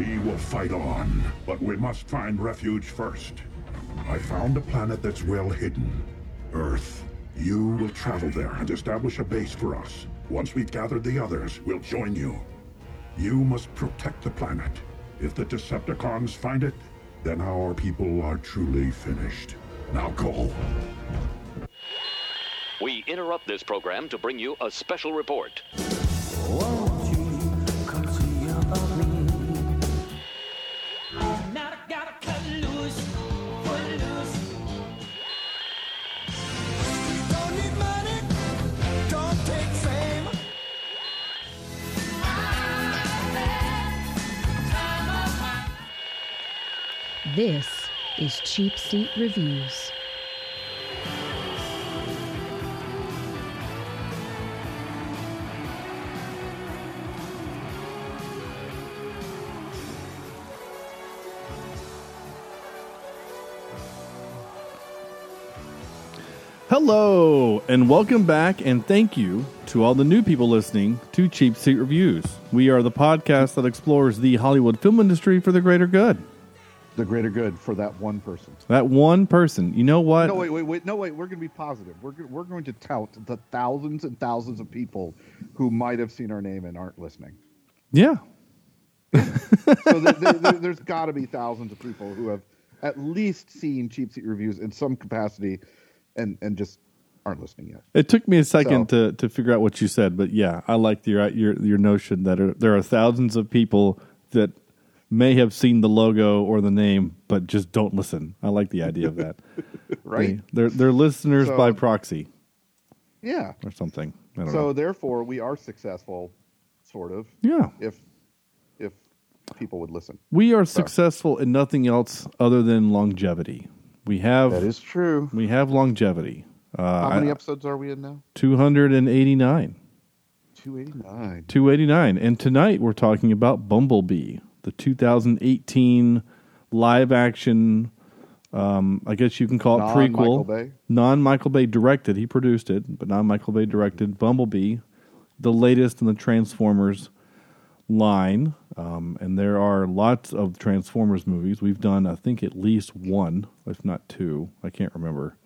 We will fight on, but we must find refuge first. I found a planet that's well hidden. Earth. You will travel there and establish a base for us. Once we've gathered the others, we'll join you. You must protect the planet. If the Decepticons find it, then our people are truly finished. Now go. We interrupt this program to bring you a special report. This is Cheap Seat Reviews. Hello, and welcome back, and thank you to all the new people listening to Cheap Seat Reviews. We are the podcast that explores the Hollywood film industry for the greater good. The greater good for that one person. That one person. You know what? No, wait, wait, wait. No, wait. We're going to be positive. We're go- we're going to tout the thousands and thousands of people who might have seen our name and aren't listening. Yeah. So there, there, there, there's got to be thousands of people who have at least seen cheap seat reviews in some capacity, and and just aren't listening yet. It took me a second So- to, to figure out what you said, but yeah, I like your your your notion that are, there are thousands of people that may have seen the logo or the name, but just don't listen. I like the idea of that. Right? They, they're they're listeners So- by proxy Yeah. or something. I don't So know. therefore, we are successful, sort of. Yeah. If if people would listen. We are successful in nothing else other than longevity. We have That is true. we have longevity. Uh, How many I- episodes are we in now? 289. Two eighty nine. 289. And tonight we're talking about Bumblebee, the 2018 live action, um, I guess you can call it prequel. Bay? Non Michael Bay directed. He produced it, but non Michael Bay directed Bumblebee, the latest in the Transformers line. Um, and there are lots of Transformers movies. We've done, I think, at least one, if not two. I can't remember.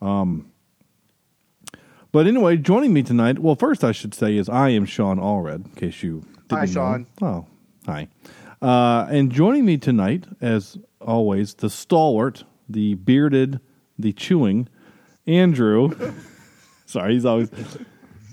Um, But anyway, joining me tonight, well, first I should say is I am Sean Allred, in case you didn't Hi, know. Sean. Oh, hi. Uh, and joining me tonight, as always, the stalwart, the bearded, the chewing, Andrew. Sorry, he's always.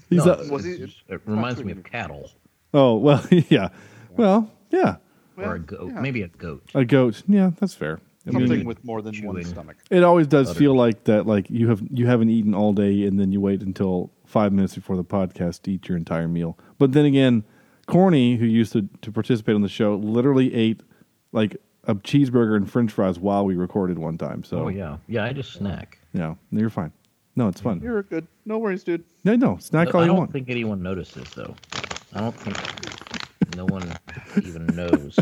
He's No, a- it's- Was he- it reminds me of cattle oh well, yeah. Well, yeah, or a goat, maybe a goat. a goat. Yeah, that's fair. I mean, Something with more than one stomach. It always does feel like that. Like you have you haven't eaten all day, and then you wait until five minutes before the podcast to eat your entire meal. But then again, Corny, who used to to participate on the show, literally ate like a cheeseburger and French fries while we recorded one time. So Oh yeah, yeah. I just snack. yeah, no, you're fine. No, it's fun. You're good. No worries, dude. No, no, snack all you want. I you don't want. think anyone notices though. I don't think no one even knows.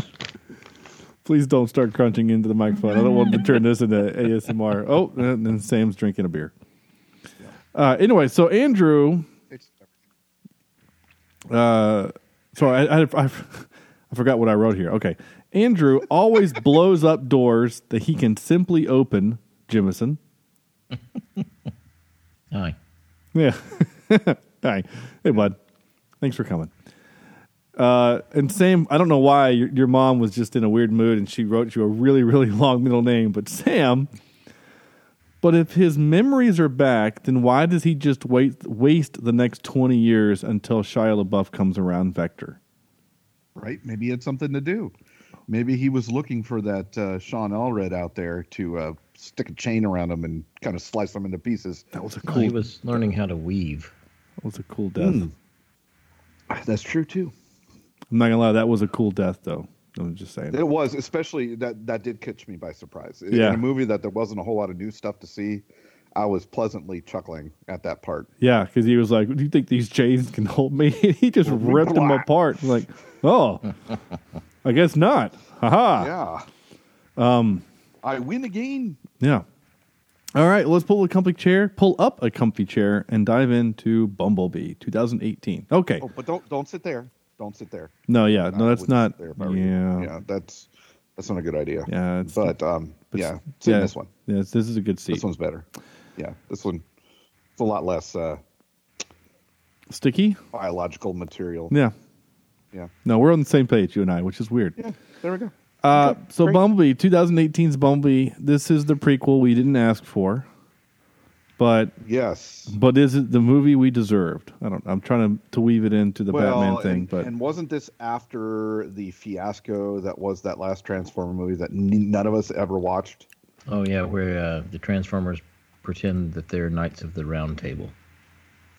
Please don't start crunching into the microphone. I don't want to turn this into ASMR. Oh, and then Sam's drinking a beer. Uh, anyway, so Andrew It's Uh, sorry, I, I, I, I forgot what I wrote here. Okay. Andrew always blows up doors that he can simply open, Jimison. Hi. Yeah. Hi. Hey, bud. Thanks for coming. Uh, and Sam, I don't know why your, your mom was just in a weird mood and she wrote you a really, really long middle name, but Sam. But if his memories are back, then why does he just wait, waste the next 20 years until Shia LaBeouf comes around Vector? right. Maybe he had something to do. Maybe he was looking for that uh, Sean Allred out there to uh, stick a chain around him and kind of slice him into pieces. That was a cool, he was learning how to weave. that was a cool death. That's true too. I'm not gonna lie, that was a cool death, though. I'm just saying. It was, especially that that did catch me by surprise. In Yeah. a movie that there wasn't a whole lot of new stuff to see, I was pleasantly chuckling at that part. Yeah, because he was like, "Do you think these chains can hold me?" he just ripped them apart. Like, oh, I guess not. Haha. Yeah. Um, I win again. Yeah. All right, let's pull a comfy chair, pull up a comfy chair, and dive into Bumblebee 2018. Okay. Oh, but don't don't sit there. Don't sit there. No, yeah, no, that's wouldn't there were you. Yeah, yeah, that's that's not a good idea. Yeah, but um, but yeah, sit yeah, this one. Yes, this is a good seat. This one's better. Yeah, this one. It's a lot less uh, Sticky. biological material. Yeah. Yeah. No, we're on the same page, you and I, which is weird. Yeah. There we go. Uh, Okay, so great. Bumblebee, 2018's Bumblebee. This is the prequel we didn't ask for, but Yes. but is it the movie we deserved? I don't. I'm trying to, to weave it into the Batman thing, and, but and wasn't this after the fiasco that was that last Transformer movie that n- none of us ever watched? Oh yeah, where uh, the Transformers pretend that they're Knights of the Round Table.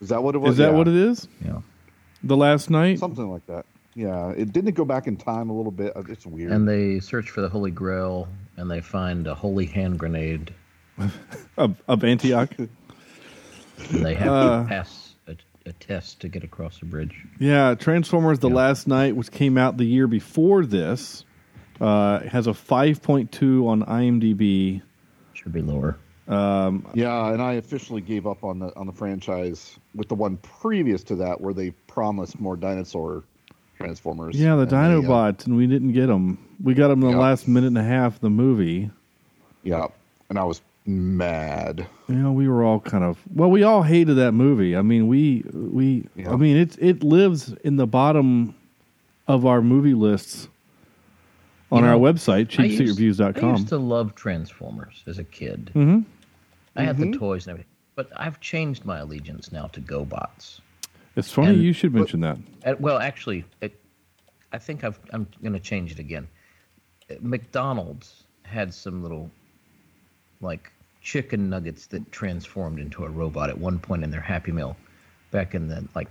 Is that what it was? is that Yeah. what it is? Yeah. The last knight. Something like that. Yeah. It didn't it go back in time a little bit. Uh, It's weird. And they search for the Holy Grail, and they find a holy hand grenade, of, of Antioch. they have Uh. to pass a, a test to get across the bridge. yeah, Transformers: The Yeah. Last Knight, which came out the year before this, uh, has a 5.2 on IMDb. Should be lower. yeah, and I officially gave up on the on the franchise with the one previous to that where they promised more dinosaur Transformers. Yeah, the And they, uh, Dinobots, and we didn't get them. We got them in the Yeah. last minute and a half of the movie. yeah, and I was mad. You know, we were all kind of well. We all hated that movie. I mean, we we. Yeah. I mean, it's it lives in the bottom of our movie lists on You our know, website, I used- I used to love Transformers as a kid. Mhm. I had the toys and everything, but I've changed my allegiance now to GoBots. It's funny and- you should mention that. Well, actually, it, I think I've, I'm going to change it again. McDonald's had some little, like, chicken nuggets that transformed into a robot at one point in their Happy Meal, back in the like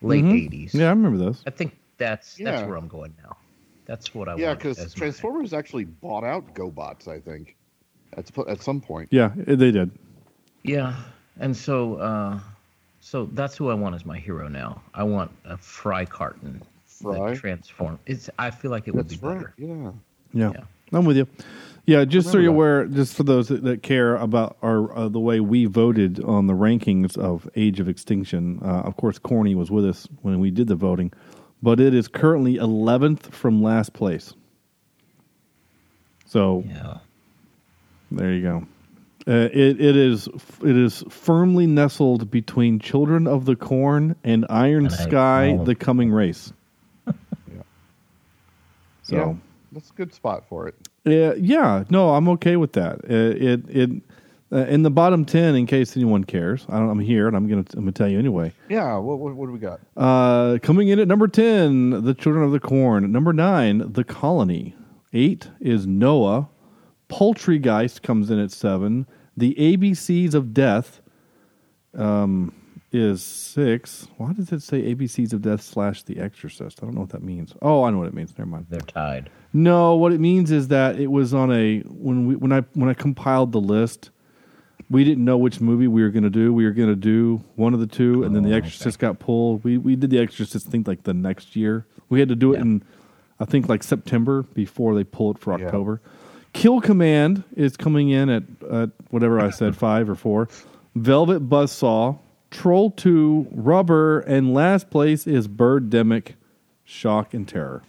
late '80s. Yeah, I remember those. I think that's that's where I'm going now. That's what I Yeah, want. because as my- Transformers actually bought out GoBots. I think at at some point. Yeah, they did. Yeah, and so uh, so that's who I want as my hero now. I want a fry carton Fry? that transform. It's. I feel like it would be right. better. Yeah. Yeah, Yeah. I'm with you. Yeah, just so Remember you're that. aware, just for those that, that care about our uh, the way we voted on the rankings of Age of Extinction. Uh, of course, Corny was with us when we did the voting, but it is currently 11th from last place. So Yeah. there you go. Uh, it it is it is firmly nestled between Children of the Corn and Iron And Sky. The Coming Race. Yeah. So. Yeah, that's a good spot for it. Yeah, yeah, no, I'm okay with that. Uh, it it uh, in the bottom ten, in case anyone cares. I don't, I'm here, and I'm gonna I'm gonna tell you anyway. Yeah. What what, what do we got? Uh, coming in at number ten, The Children of the Corn. Number nine, The Colony. Eight is Noah. Poultrygeist comes in at seven. The ABCs of Death um, is six. Why does it say ABCs of Death slash The Exorcist? I don't know what that means. Oh, I know what it means. Never mind. They're tied. No, what it means is that it was on a when we when I when I compiled the list, we didn't know which movie we were going to do. We were going to do one of the two, and then The Oh, Exorcist got pulled. We we did The Exorcist, I think, like the next year. We had to do it Yeah. in, I think, like September before they pull it for Yeah. October. Kill Command is coming in at at whatever I said five or four. Velvet Buzzsaw, Troll Two, Rubber, and last place is Birdemic, Shock and Terror.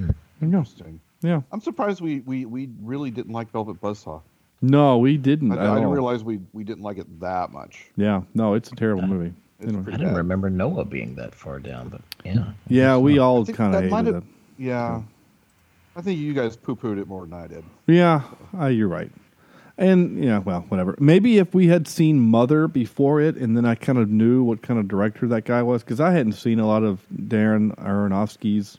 There. Interesting. Yeah. I'm surprised we, we, we really didn't like Velvet Buzzsaw. No, we didn't. I, I didn't realize we, we didn't like it that much. Yeah, no, it's a terrible movie. It's Anyway. I pretty didn't remember Noah being that far down, but yeah. Yeah, we all kind of hated it. Yeah. I think you guys poo pooed it more than I did. Yeah, uh, you're right. And yeah, well, whatever. Maybe if we had seen Mother before it, and then I kind of knew what kind of director that guy was, because I hadn't seen a lot of Darren Aronofsky's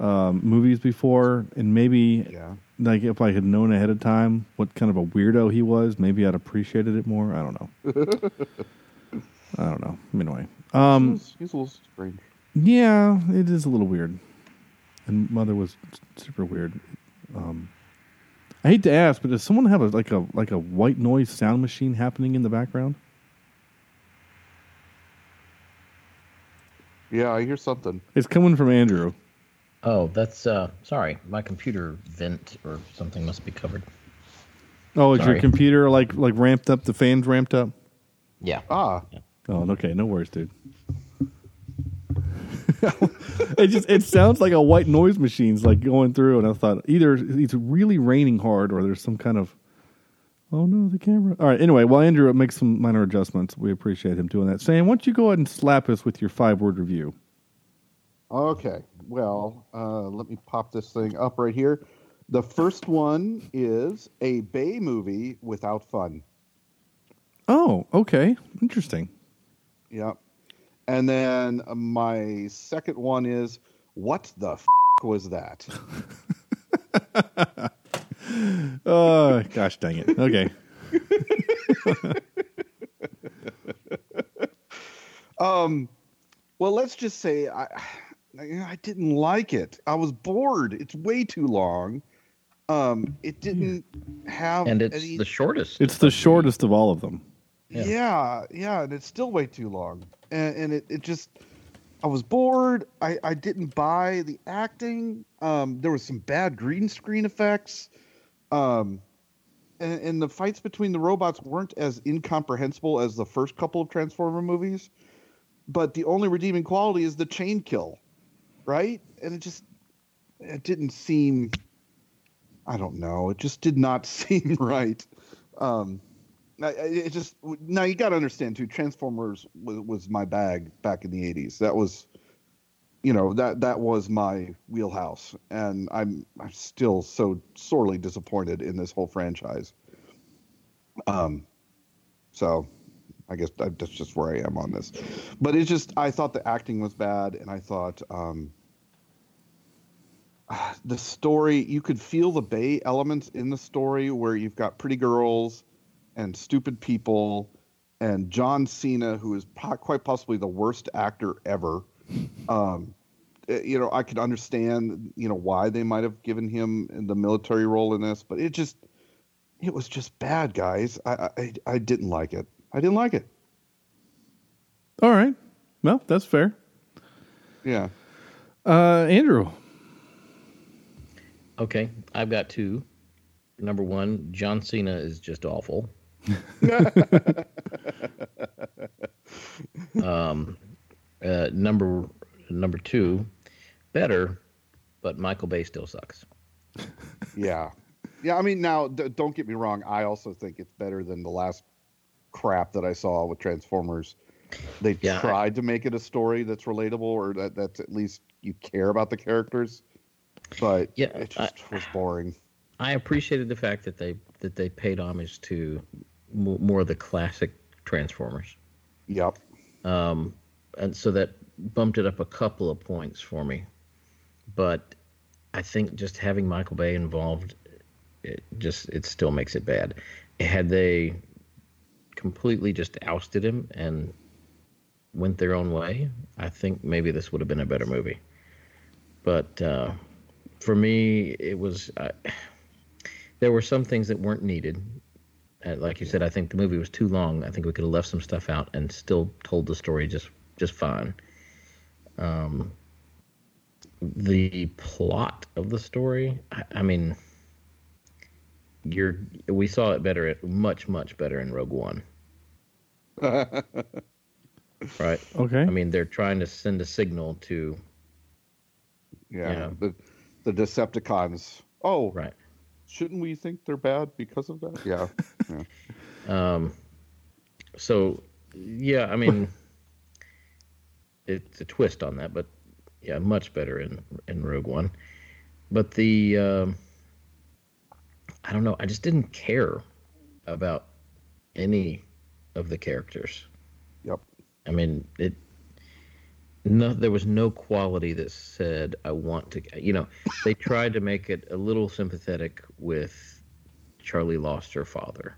um, movies before, and maybe Yeah. like if I had known ahead of time what kind of a weirdo he was, maybe I'd appreciated it more. I don't know. I don't know. Anyway, um, he's, he's a little strange. Yeah, it is a little weird. And Mother was super weird. Um, I hate to ask, but does someone have a like a like a white noise sound machine happening in the background? Yeah, I hear something. It's coming from Andrew. Oh, that's uh sorry. My computer vent or something must be covered. Oh, is your computer like like ramped up? The fans ramped up? Yeah. Ah, Oh, okay, no worries, dude. it just it sounds like a white noise machine's like going through, and I thought either it's really raining hard or there's some kind of oh no the camera. All right, anyway, while Andrew makes some minor adjustments, we appreciate him doing that. Sam, why don't you go ahead and slap us with your five word review? Okay, well, uh, let me pop this thing up right here. The first one is a Bay movie without fun. Oh, okay, interesting. Yep. And then my second one is what the f- was that? Oh gosh, dang it. Okay. Um, well, let's just say I I didn't like it. I was bored. It's way too long. Um, it didn't have and it's any- the shortest. It's the shortest of all of them. Yeah. yeah. yeah, and it's still way too long. And, and it, it just I was bored. I, I didn't buy the acting. Um, there was some bad green screen effects. Um, and, and the fights between the robots weren't as incomprehensible as the first couple of Transformer movies. But the only redeeming quality is the chain kill, right? And it just it didn't seem. I don't know. It just did not seem right. Um, it just now you got to understand too. Transformers was, was my bag back in the '80s. That was, you know, that that was my wheelhouse, and I'm I'm still so sorely disappointed in this whole franchise. Um, so I guess that's just where I am on this. But it's just I thought the acting was bad, and I thought um, the story you could feel the Bay elements in the story where you've got pretty girls and stupid people and John Cena, who is po- quite possibly the worst actor ever. Um, eh, you know, I could understand, you know, why they might have given him the military role in this, but it just, it was just bad, guys. I, I, I didn't like it. I didn't like it. All right. Well, that's fair. Yeah. Uh, Andrew. Okay, I've got two. Number one, John Cena is just awful. um, uh, number number two, better, but Michael Bay still sucks. Yeah. Yeah. I mean, now, d- don't get me wrong. I also think it's better than the last crap that I saw with Transformers. They Yeah, I- tried to make it a story that's relatable or that, that's at least you care about the characters, but Yeah, it just was boring. I appreciated the fact that they that they paid homage to mo- more of the classic Transformers. Yep. um, and so that bumped it up a couple of points for me. But I think just having Michael Bay involved, it just it still makes it bad. Had they completely just ousted him and went their own way, I think maybe this would have been a better movie. But uh, for me, it was. I there were some things that weren't needed. Uh, like you said, I think the movie was too long. I think we could have left some stuff out and still told the story just just fine. Um, the plot of the story, I, I mean, you're we saw it better at much much better in Rogue One. right. Okay. I mean, they're trying to send a signal to Yeah. Yeah. The, the Decepticons. Oh, right. shouldn't we think they're bad because of that? Yeah. yeah. Um, so, yeah, I mean, it's a twist on that, but yeah, much better in in Rogue One. But the um, I don't know, I just didn't care about any of the characters. Yep. I mean, it. No, there was no quality that said I want to. You know, they tried to make it a little sympathetic with Charlie lost her father,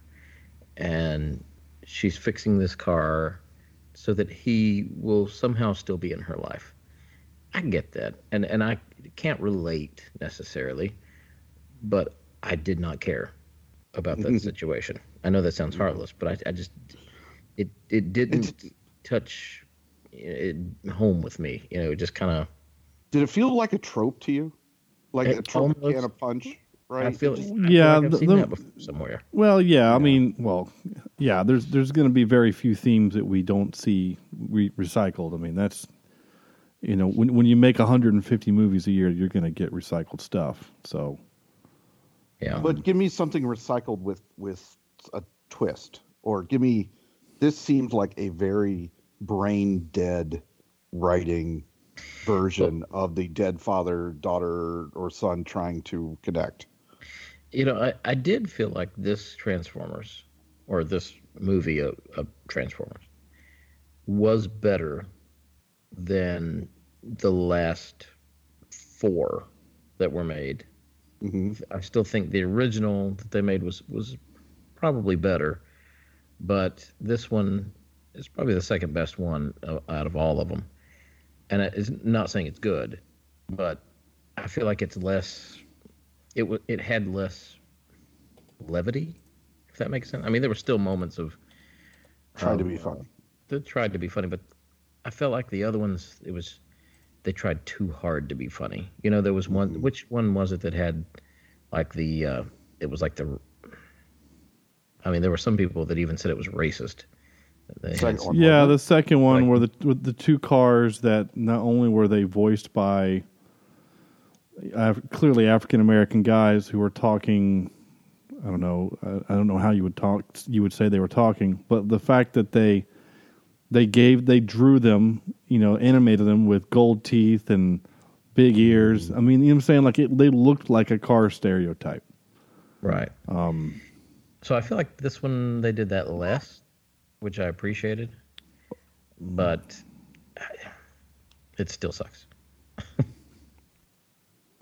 and she's fixing this car so that he will somehow still be in her life. I get that, and and I can't relate necessarily, but I did not care about that situation. I know that sounds heartless, but I, I just it it didn't touch it home with me. You know, it just kind of Did it feel like a trope to you? Like a trope almost- can a punch, right? I feel It just- I feel Yeah, like I've the- seen the- that before somewhere. Well, yeah, I mean, well, yeah. There's there's going to be very few themes that we don't see re- recycled. I mean, that's you know, when when you make 150 movies a year, you're going to get recycled stuff. So Yeah. But give me something recycled with with a twist, or give me. This seems like a very brain dead writing version of the dead father, daughter, or son trying to connect. you know, I, I did feel like this Transformers or this movie of, of Transformers was better than the last four that were made. hmm I still think the original that they made was was probably better, but this one is probably the second best one out of all of them. And it's not saying it's good, but I feel like it's less. It wa it had less levity, if that makes sense. I mean, there were still moments of Trying to be funny. uh, That tried to be funny, but I felt like the other ones. It was they tried too hard to be funny. You know, there was one. Which one was it that had like the? Uh, it was like the. I mean, there were some people that even said it was racist. They had Second one. Yeah, the second one Like- were the with the two cars that not only were they voiced by Af- clearly African American guys who were talking. I don't know. I, I don't know how you would talk. You would say they were talking, but the fact that they they gave they drew them, you know, animated them with gold teeth and big ears. I mean, you know what I'm saying? Like it, they looked like a car stereotype. Right. Um, So I feel like this one they did that less, which I appreciated, mm-hmm. but it still sucks.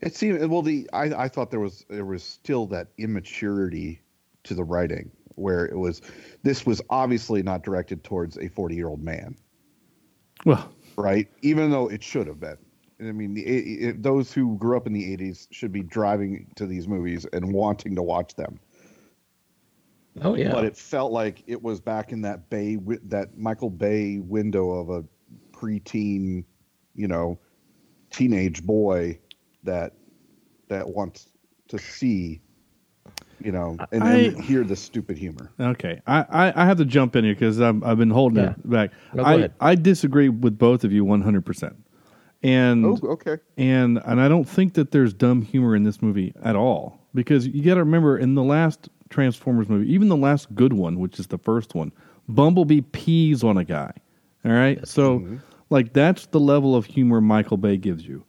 It seemed well. The I, I thought there was there was still that immaturity to the writing where it was. This was obviously not directed towards a forty year old man, well, right? Even though it should have been. I mean, the, it, it, those who grew up in the '80s should be driving to these movies and wanting to watch them. Oh yeah. But it felt like it was back in that Bay wi- that Michael Bay window of a preteen, you know, teenage boy that that wants to see, you know, and, and hear the stupid humor. Okay, I, I, I have to jump in here because I've been holding Yeah. it back. No, I, ahead. I disagree with both of you one hundred percent, and Oh, okay. and and I don't think that there's dumb humor in this movie at all because you got to remember in the last Transformers movie, even the last good one, which is the first one, Bumblebee pees on a guy. All right, so mm-hmm. like that's the level of humor Michael Bay gives you.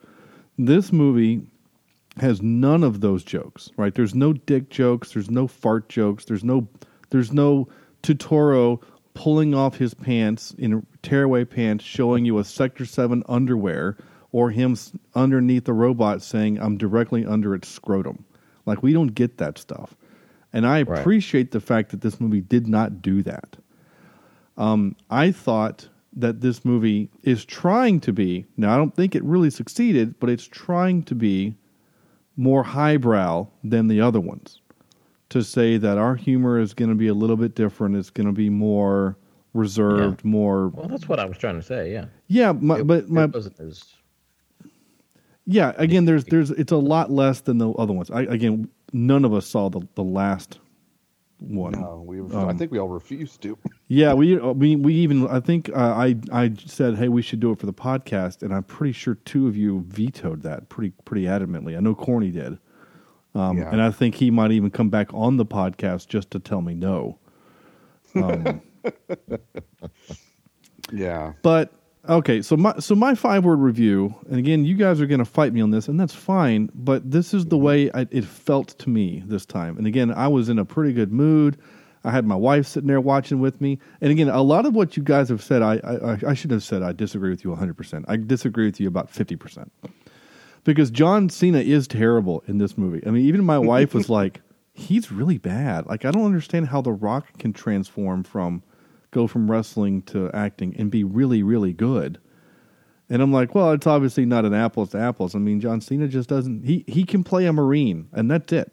This movie has none of those jokes, right? There's no dick jokes, there's no fart jokes, there's no there's no Turturro pulling off his pants in tearaway pants showing you a sector 7 underwear or him underneath the robot saying I'm directly under its scrotum. Like we don't get that stuff. And I Right. appreciate the fact that this movie did not do that. Um, I thought that this movie is trying to be, now I don't think it really succeeded, but it's trying to be more highbrow than the other ones. To say that our humor is going to be a little bit different, it's going to be more reserved, more. well, that's what I was trying to say. Yeah. Yeah, my, It- but my, as yeah, again, there's, there's, it's a lot less than the other ones. I, again, none of us saw the, the last one. No, we. I Um, think we all refused to. Yeah, we we we even I think uh, I I said hey we should do it for the podcast and I'm pretty sure two of you vetoed that pretty pretty adamantly. I know Corny did, um, Yeah. and I think he might even come back on the podcast just to tell me no. Um, Yeah. but okay, so my so my five word review, and again, you guys are going to fight me on this, and that's fine. But this is the way I, it felt to me this time. And again, I was in a pretty good mood. I had my wife sitting there watching with me. And again, a lot of what you guys have said, I I, I should have said I disagree with you 100. percent I disagree with you about 50 percent because John Cena is terrible in this movie. I mean, even my wife was like, "He's really bad." Like, I don't understand how The Rock can transform from go from wrestling to acting and be really, really good. And I'm like, well, it's obviously not an apples to apples. I mean, John Cena just doesn't. He he can play a marine, and that's it.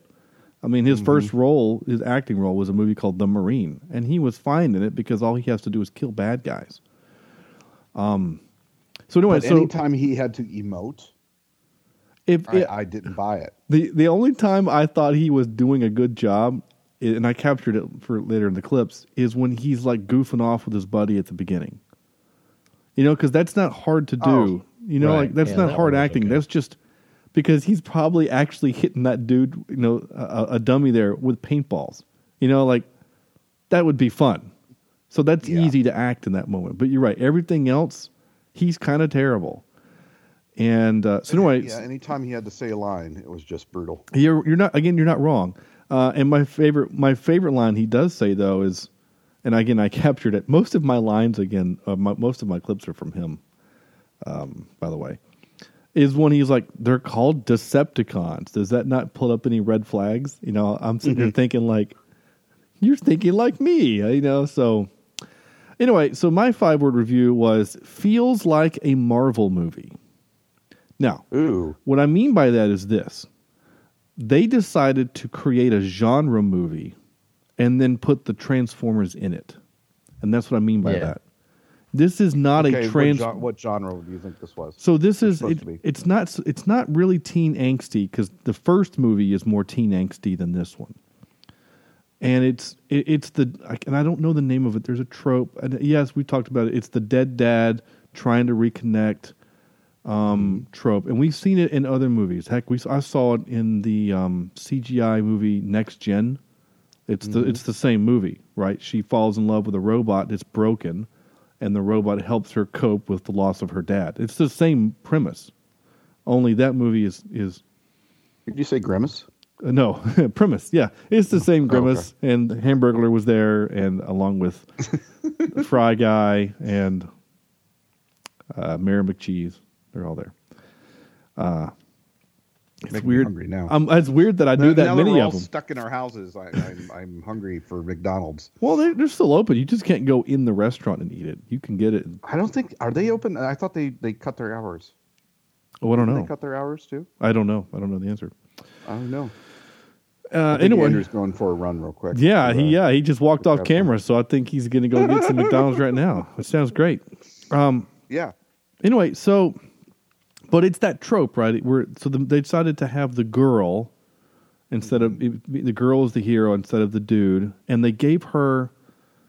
I mean, his first role, his acting role, was a movie called The Marine, and he was fine in it because all he has to do is kill bad guys. Um. So anyway, But so anytime he had to emote, if I, I didn't buy it. The the only time I thought he was doing a good job, and I captured it for later in the clips, is when he's like goofing off with his buddy at the beginning. You know, because that's not hard to do. You know, Right. like that's Yeah, not that hard acting. okay. That's just because he's probably actually hitting that dude, you know, a, a dummy there with paintballs. You know, like that would be fun. So that's Yeah. easy to act in that moment. But you're right. Everything else, he's kind of terrible. And uh, so anyway, Yeah, anytime he had to say a line, it was just brutal. you're you're not again. You're not wrong. Uh, and my favorite my favorite line he does say though is, and again I captured it. Most of my lines again, uh, my, most of my clips are from him. Um, by the way, is when he's like, they're called Decepticons. Does that not pull up any red flags? You know, I'm sitting there thinking like, you're thinking like me. You know, so anyway, so my five word review was feels like a Marvel movie. Now, Ooh, what I mean by that is this they decided to create a genre movie and then put the Transformers in it. And that's what I mean by Yeah. that. This is not okay. a trans. what, gen- what genre do you think this was? so this is it, it's not it's not really teen angsty because the first movie is more teen angsty than this one, and it's it, it's the and I don't know the name of it. There's a trope, and yes, we talked about it. It's the dead dad trying to reconnect um, trope, and we've seen it in other movies. Heck, we I saw it in the um, CGI movie Next Gen. It's the it's the same movie, right? She falls in love with a robot that's broken, and the robot helps her cope with the loss of her dad. It's the same premise, only that movie is is Did you say Grimace? uh, no premise. Yeah, it's the same Oh, grimace, and Hamburglar was there, and along with Fry Guy and uh, Mayor McCheese, they're all there. Uh, it's weird. hungry now. Um, it's weird that I knew now, that now many we're all of them. stuck in our houses. I, I'm, I'm hungry for McDonald's. Well, they're, they're still open. You just can't go in the restaurant and eat it. You can get it. I don't think are they open. I thought they they cut their hours. Oh, I don't Did know. They cut their hours too. I don't know. I don't know the answer. I don't know. Uh, I think anyway, Andrew's going for a run real quick. yeah, to, he uh, yeah he just walked off camera, so I think he's going to go get some McDonald's right now. It sounds great. Um, yeah. anyway, so but it's that trope, right? Where so the, they decided to have the girl instead of mm-hmm. the girl is the hero instead of the dude, and they gave her.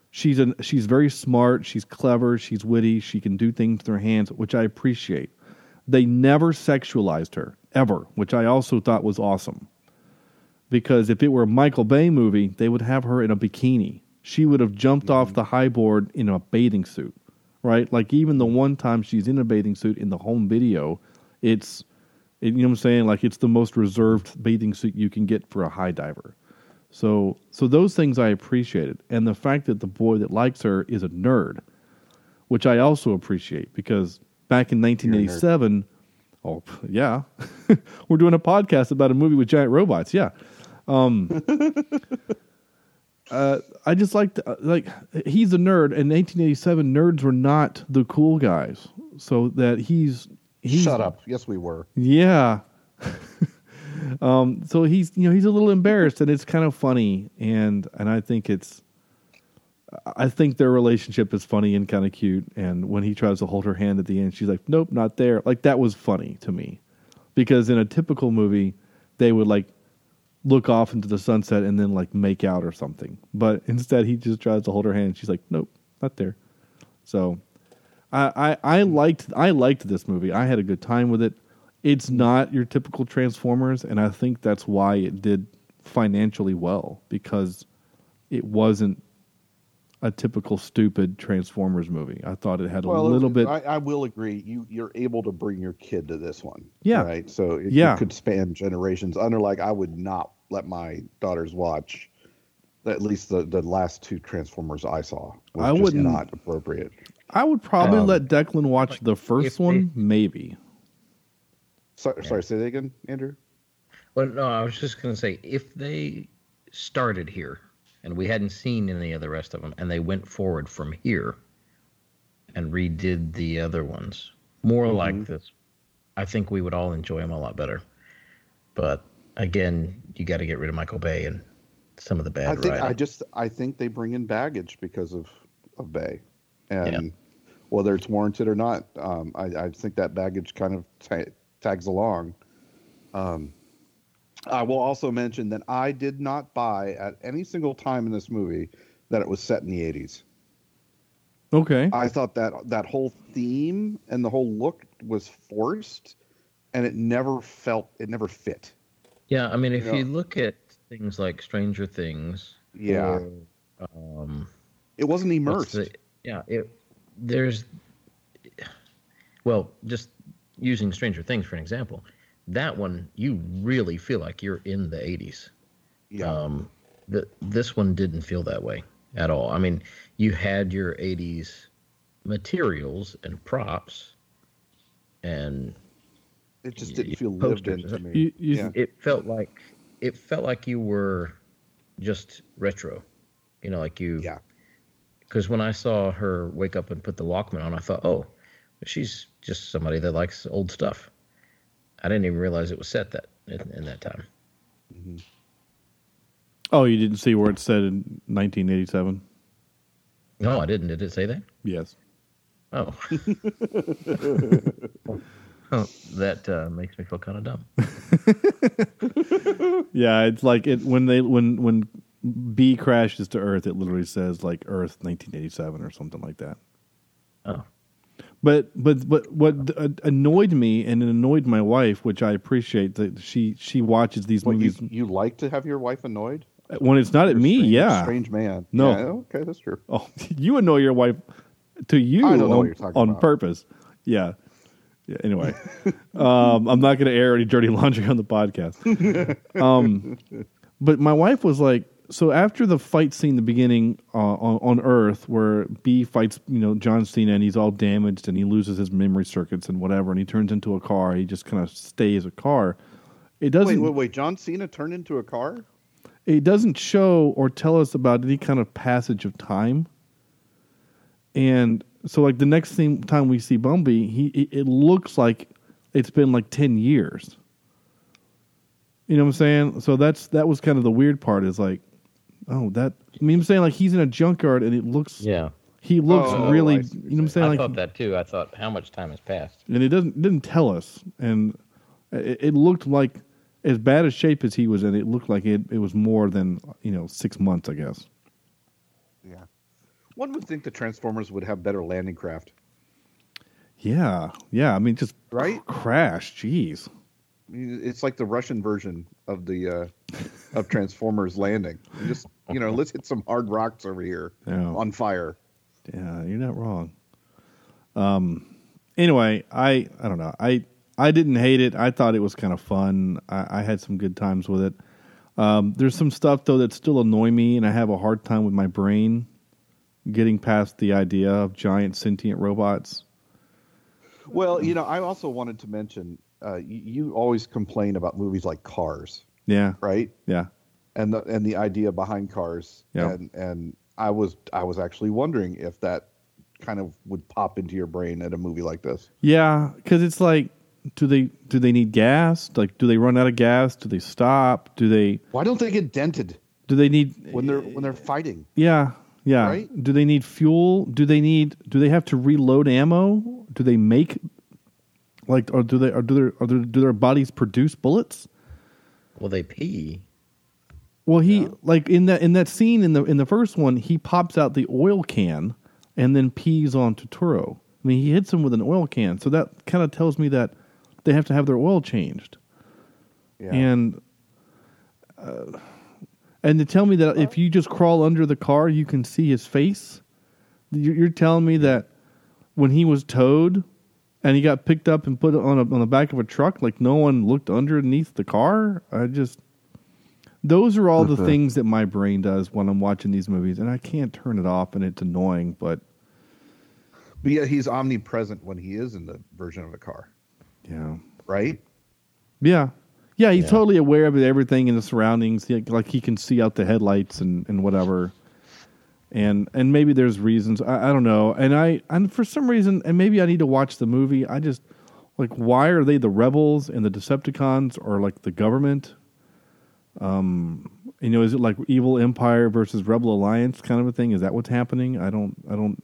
She's an she's very smart. She's clever. She's witty. She can do things with her hands, which I appreciate. They never sexualized her ever, which I also thought was awesome. Because if it were a Michael Bay movie, they would have her in a bikini. She would have jumped off mm-hmm. the high board in a bathing suit, right? Like even the mm-hmm. one time she's in a bathing suit in the home video, it's you know what I'm saying? Like it's the most reserved bathing suit you can get for a high diver. So so those things I appreciated, and the fact that the boy that likes her is a nerd, which I also appreciate because back in 1987, oh yeah, we're doing a podcast about a movie with giant robots. Yeah, um, uh, I just like like he's a nerd. and 1987, nerds were not the cool guys. So that he's he's Shut up. Yes, we were. yeah. um, so he's you know he's a little embarrassed and it's kind of funny and and I think it's I think their relationship is funny and kind of cute and when he tries to hold her hand at the end she's like nope not there like that was funny to me because in a typical movie they would like look off into the sunset and then like make out or something but instead he just tries to hold her hand and she's like nope not there so I, I, I liked I liked this movie. I had a good time with it. It's not your typical Transformers, and I think that's why it did financially well because it wasn't a typical stupid Transformers movie. I thought it had a Well, little bit. I, I will agree. You you're able to bring your kid to this one. Yeah. Right. So it, Yeah. it could span generations. Under like I would not let my daughters watch. At least the, the last two Transformers I saw was I wouldn't- not appropriate. I would probably Um, let Declan watch the first one, they- maybe. So, Sorry, say that again, Andrew. Well, no, I was just going to say if they started here and we hadn't seen any of the rest of them, and they went forward from here and redid the other ones more like this, I think we would all enjoy them a lot better. But again, you got to get rid of Michael Bay and some of the bad I think I just I think they bring in baggage because of of Bay, and Yeah. whether it's warranted or not, um, I, I think that baggage kind of ta- tags along. Um, I will also mention that I did not buy at any single time in this movie that it was set in the '80s. Okay. I thought that that whole theme and the whole look was forced, and it never felt it never fit. Yeah, I mean, if Yeah. you look at things like Stranger Things, Yeah. or, um, It wasn't immersed. the- yeah, it, there's, well, just using Stranger Things for an example, that one you really feel like you're in the '80s. yeah. Um, the, this one didn't feel that way at all. I mean, you had your '80s materials and props, and it just didn't y- feel lived in to me. You- you- yeah. it felt like it felt like you were just retro you know like you yeah. Because when i saw her wake up and put the walkman on i thought oh she's just somebody that likes old stuff. I didn't even realize it was set that in, in that time. Oh, you didn't see where it said in 1987? no i didn't. Did it say that? Yes. oh. Oh that uh, makes me feel kind of dumb. Yeah, it's like it when they when when B crashes to Earth, it literally says like Earth 1987 or something like that. oh But but but what uh, annoyed me and it annoyed my wife, which I appreciate that she she watches these What, movies you like to have your wife annoyed? when it's not at You're a me. strange, yeah. Strange man. No. Yeah, okay, that's true. Oh, you annoy your wife to you I don't know on, what you're talking on about. purpose. Yeah. Yeah. Anyway, um, I'm not going to air any dirty laundry on the podcast. Um, but my wife was like, so after the fight scene, the beginning uh, on, on Earth, where B fights, you know, John Cena, and he's all damaged, and he loses his memory circuits and whatever, and he turns into a car. He just kind of stays a car. It doesn't. Wait, wait, wait. John Cena turned into a car? it doesn't show or tell us about any kind of passage of time. And so, like the next thing, time we see Bumby, he it, it looks like it's been like ten years. You know what I'm saying? So that's that was kind of the weird part. Is like, oh, that. I mean, I'm saying like he's in a junkyard and it looks. yeah He looks Oh, really. I You know what I'm saying? i like, thought that too i thought how much time has passed and it doesn't didn't tell us and it, it looked like as bad a shape as he was in it looked like it, it was more than you know six months i guess Yeah. One would think the Transformers would have better landing craft, yeah yeah i mean just right? crash jeez I mean, It's like the Russian version of the uh, of Transformers landing. You Just you know, let's hit some hard rocks over here Yeah. on fire. yeah you're not wrong. Um anyway i i don't know. I i didn't hate it. I thought it was kind of fun. I, I had some good times with it. Um, there's some stuff though that still annoy me and i have a hard time with my brain getting past the idea of giant sentient robots. Well, you know, I also wanted to mention uh, you, you always complain about movies like Cars, yeah. Right? yeah And the and the idea behind Cars. Yeah. And and I was I was actually wondering if that kind of would pop into your brain at a movie like this. Yeah, because it's like, do they do they need gas? Like, do they run out of gas? Do they stop? Do they Why don't they get dented do they need when they're when they're fighting? Yeah, yeah. Right? Do they need fuel? Do they need? Do they have to reload ammo? Do they make like, or do they? Or do their? Or do, do their bodies produce bullets? well they pee Well, he like in that in that scene in the in the first one, he pops out the oil can and then pees on Turturro. I mean, he hits him with an oil can, so that kind of tells me that they have to have their oil changed. Yeah. And uh, and to tell me that if you just crawl under the car, you can see his face. You're, you're telling me that when he was towed and he got picked up and put on a, on the back of a truck, like no one looked underneath the car. I just those are all the things that my brain does when I'm watching these movies, and I can't turn it off, and it's annoying. But But yet he's omnipresent when he is in the version of a car, yeah, right? yeah, yeah. He's Yeah. totally aware of everything in the surroundings. Like he can see out the headlights and, and whatever. And and maybe there's reasons I, I don't know. And I and for some reason, and maybe I need to watch the movie. I just like why are they the rebels and the Decepticons or like the government? Um, you know, is it like evil empire versus rebel alliance kind of a thing? Is that what's happening? I don't, I don't,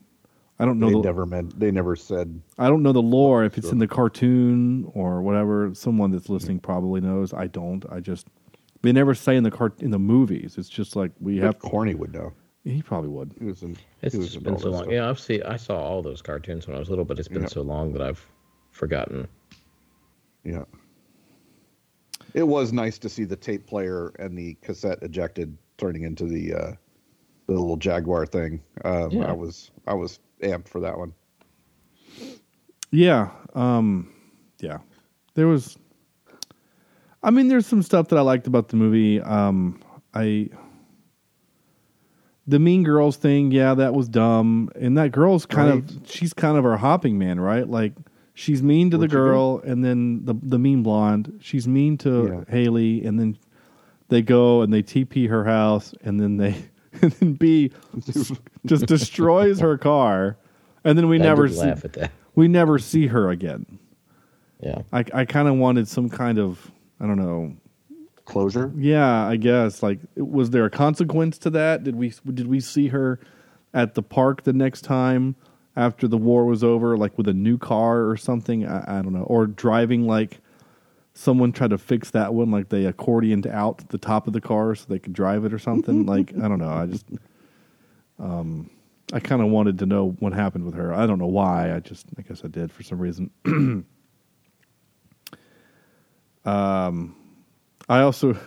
I don't know. They the, never meant. They never said. I don't know the lore if it's in the cartoon or whatever. Someone that's listening probably knows. I don't. I just they never say in the cart in the movies. It's just like we Have have. Corny would know. He probably would. He was in. It's he was in been so long. stuff. Yeah, I've seen. I saw all those cartoons when I was little, but it's been Yeah. so long that I've forgotten. Yeah. It was nice to see the tape player and the cassette ejected turning into the uh, the little Jaguar thing. Um, Yeah. I was I was amped for that one. Yeah. Um, yeah. There was. I mean, there's some stuff that I liked about the movie. Um, I. The Mean Girls thing, yeah, that was dumb. And that girl's kind Right. of, she's kind of our hopping man, right? Like, she's mean to the What'd do? girl, and then the the mean blonde, she's mean to Yeah. Haley, and then they go and they TP her house, and then they, and then B just destroys her car, and then we I never see laugh at that. we never see her again. Yeah. I I kind of wanted some kind of I don't know. Closure. Yeah, I guess like was there a consequence to that? Did we did we see her at the park the next time after the war was over, like with a new car or something? I, I don't know, or driving like someone tried to fix that one, like they accordioned out the top of the car so they could drive it or something. like I don't know. I just um I kind of wanted to know what happened with her. I don't know why. I just I guess I did for some reason. Um, I also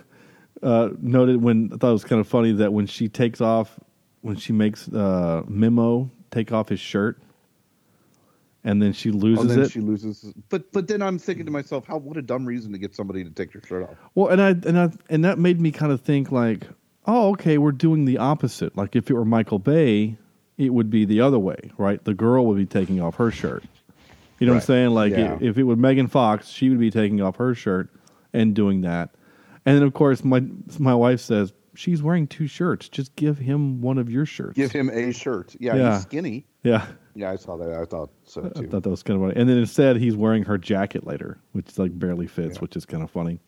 uh, noted when I thought it was kind of funny that when she takes off, when she makes uh, Memo take off his shirt, and then she Oh, loses then it. she loses. But but then I'm thinking to myself, how what a dumb reason to get somebody to take their shirt off. well, and I and I and that made me kind of think like, oh, okay, we're doing the opposite. Like if it were Michael Bay, it would be the other way, right? The girl would be taking off her shirt. You know what I'm saying? Like Yeah. if, if it was Megan Fox, she would be taking off her shirt and doing that. And then of course my my wife says she's wearing two shirts. Just give him one of your shirts. Give him a shirt. Yeah, Yeah. he's skinny. yeah. Yeah, I saw that. I thought so too. I thought that was kind of funny. And then instead, he's wearing her jacket later, which like barely fits, Yeah. which is kind of funny.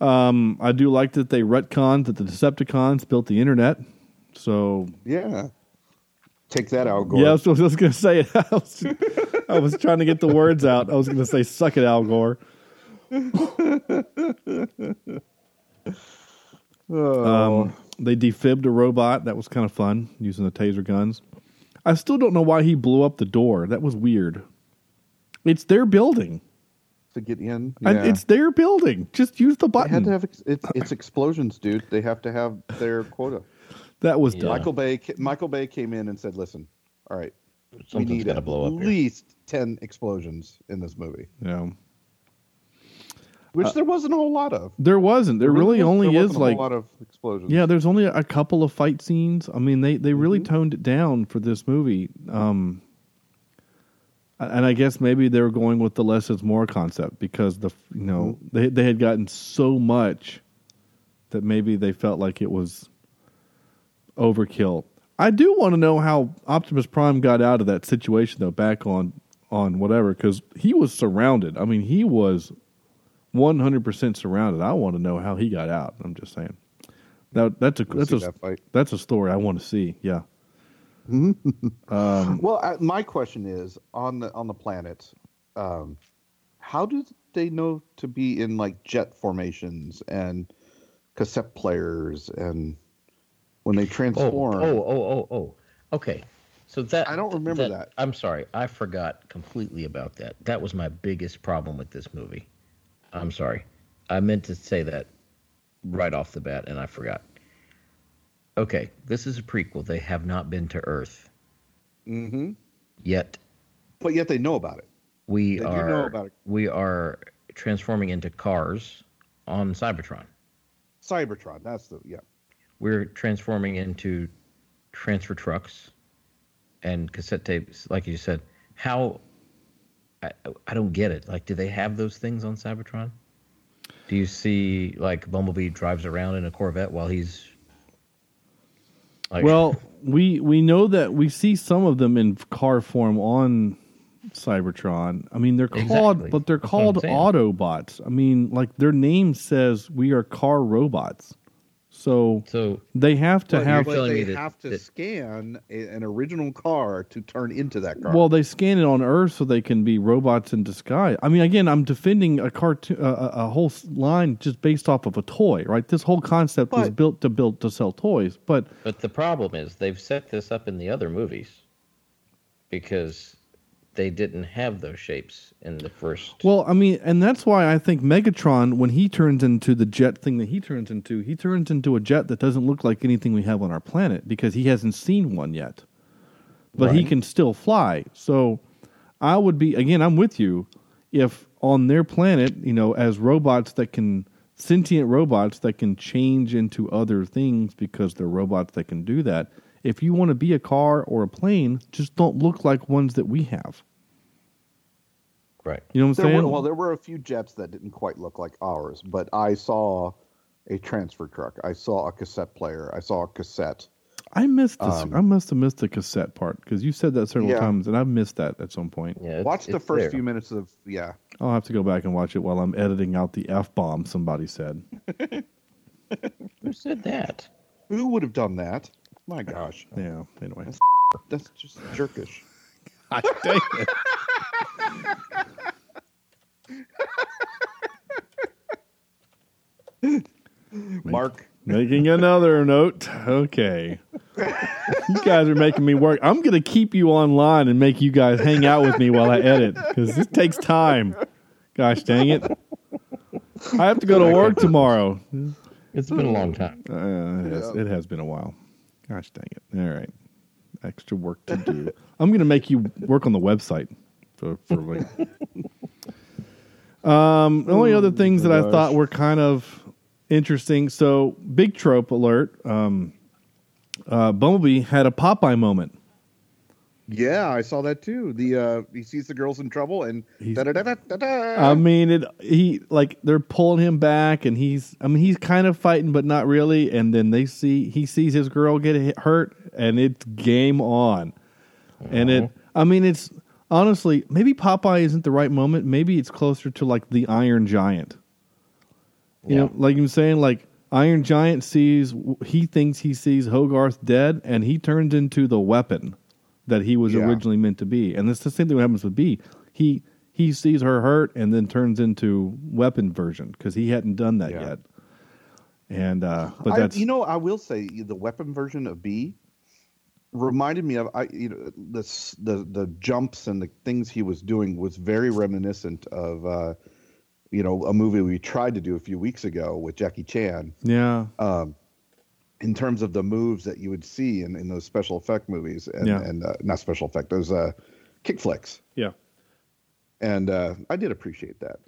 Um, I do like that they retconned that the Decepticons built the internet. So yeah. Take that out, Gore. yeah, I was, I was going to say it. I was, I was trying to get the words out. I was going to say, "Suck it, Al Gore." Oh. Um, they defibbed a robot. That was kind of fun using the taser guns. I still don't know why he blew up the door. That was weird. It's their building. to get in. And Yeah. it's their building. Just use the they button. had to have ex- it's, it's explosions, dude. They have to have their quota. that was Yeah. Michael Bay Michael Bay came in and said, "Listen, all right, Something's we need gotta at blow up here." least ten explosions in this movie, Yeah. Which there wasn't a whole lot of. There wasn't. There really was- only there is like a lot of explosions. yeah. There's only a couple of fight scenes. I mean, they they really Mm-hmm. toned it down for this movie. Um, and I guess maybe they were going with the less is more concept because the you know Mm-hmm. they they had gotten so much that maybe they felt like it was overkill. I do want to know how Optimus Prime got out of that situation though, back on on whatever, because he was surrounded. I mean, he was one hundred percent surrounded. I want to know how he got out. I'm just saying. That that's a that's a that fight? that's a story I want to see. Yeah. Well, I, my question is on the on the planet, um, how do they know to be in like jet formations and cassette players and when they Oh, transform? oh, oh, oh, oh. Okay. So that I don't remember that. I'm sorry, I forgot completely about that. That was my biggest problem with this movie. I'm sorry. I meant to say that right off the bat, and I forgot. Okay, this is a prequel. They have not been to Earth Mm-hmm. yet. But yet they know about it. We They are know about it. we are transforming into cars on Cybertron. Cybertron. That's the yeah. we're transforming into transfer trucks and cassette tapes like you said how I, I don't get it like do they have those things on cybertron do you see like bumblebee drives around in a corvette while he's like Well, we we know that we see some of them in car form on Cybertron. I mean, they're called, Exactly. but they're That's called. Autobots. I mean, like their name says we are car robots. So so they have to But- have. but telling they me that- have to that- scan a, an original car to turn into that car. Well, they scan it on Earth so they can be robots in disguise. I mean, again, I'm defending a cartoon, a, a a whole line just based off of a toy, right? This whole concept was built to build to sell toys, but but the problem is they've set this up in the other movies because they didn't have those shapes in the first. Well, I mean, and that's why I think Megatron, when he turns into the jet thing that he turns into, he turns into a jet that doesn't look like anything we have on our planet because he hasn't seen one yet. But he can still fly. So I would be, again, I'm with you. If on their planet, you know, as robots that can, sentient robots that can change into other things because they're robots that can do that, if you want to be a car or a plane, just don't look like ones that we have. Right. You know what I'm There saying? were, well, there were a few jets that didn't quite look like ours, but I saw a transfer truck. I saw a cassette player. I saw a cassette. I missed this. Um, I must have missed the cassette part because you said that several Yeah. times, and I've missed that at some point. Yeah. it's- Watch the first there. few minutes of yeah. I'll have to go back and watch it while I'm editing out the f bomb somebody said. Who said that? Who would have done that? My gosh, Yeah. Anyway, that's just jerkish. God dang it. Mark, Making another note. Okay. You guys are making me work. I'm going to keep you online and make you guys hang out with me while I edit because this takes time. Gosh dang it. I have to go to work tomorrow. It's been a long time. Uh, it, has, it has been a while. Gosh dang it. All right. Extra work to do. I'm going to make you work on the website for, for like. Um, the only other things that I thought were kind of interesting. So, big trope alert. Um, uh, Bumblebee had a Popeye moment. yeah, I saw that too. The uh, he sees the girls in trouble and da da da da da. I mean, it. He like they're pulling him back, and he's. I mean, he's kind of fighting, but not really. And then they see he sees his girl get hit, hurt, and it's game on. And it. I mean, it's honestly maybe Popeye isn't the right moment. Maybe it's closer to like the Iron Giant. You know, like I'm saying, like Iron Giant sees he thinks he sees Hogarth dead, and he turns into the weapon that he was Yeah. originally meant to be. And it's the same thing that happens with B. He he sees her hurt and then turns into weapon version because he hadn't done that Yeah. yet. And uh, but I- that's you know, I will say the weapon version of B reminded me of I you know the the the jumps and the things he was doing was very reminiscent of uh, you know a movie we tried to do a few weeks ago with Jackie Chan. Yeah. Um, in terms of the moves that you would see in, in those special effect movies and, Yeah. and uh, not special effect those uh, kick flicks. Yeah. And uh, I did appreciate that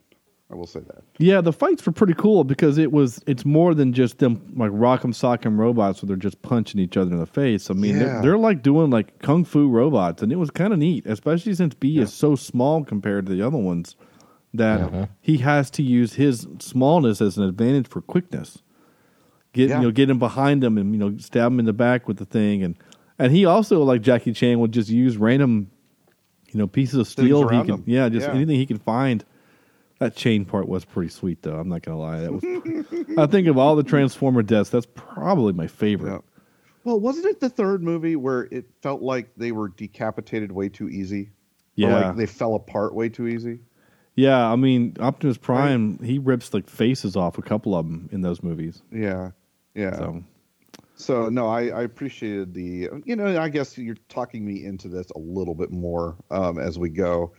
I will say that yeah. The fights were pretty cool because it was it's more than just them like rock'em sock'em robots where they're just punching each other in the face. I mean, they're, they're like doing like kung fu robots, and it was kind of neat, especially since B is so small compared to the other ones that uh-huh. he has to use his smallness as an advantage for quickness. Get Yeah. you know, get him behind him and you know stab him in the back with the thing, and and he also like Jackie Chan would just use random, you know, pieces of steel he around can yeah just Yeah. anything he could find. That chain part was pretty sweet though. I'm not gonna lie. That was I think of all the Transformer deaths, that's probably my favorite. Yeah. Well, wasn't it the third movie where it felt like they were decapitated way too easy? Yeah. like they fell apart way too easy. Yeah, I mean Optimus Prime, he rips like faces off a couple of them in those movies. Yeah, yeah. So So no, I, I appreciated the. You know, I guess you're talking me into this a little bit more um, as we go,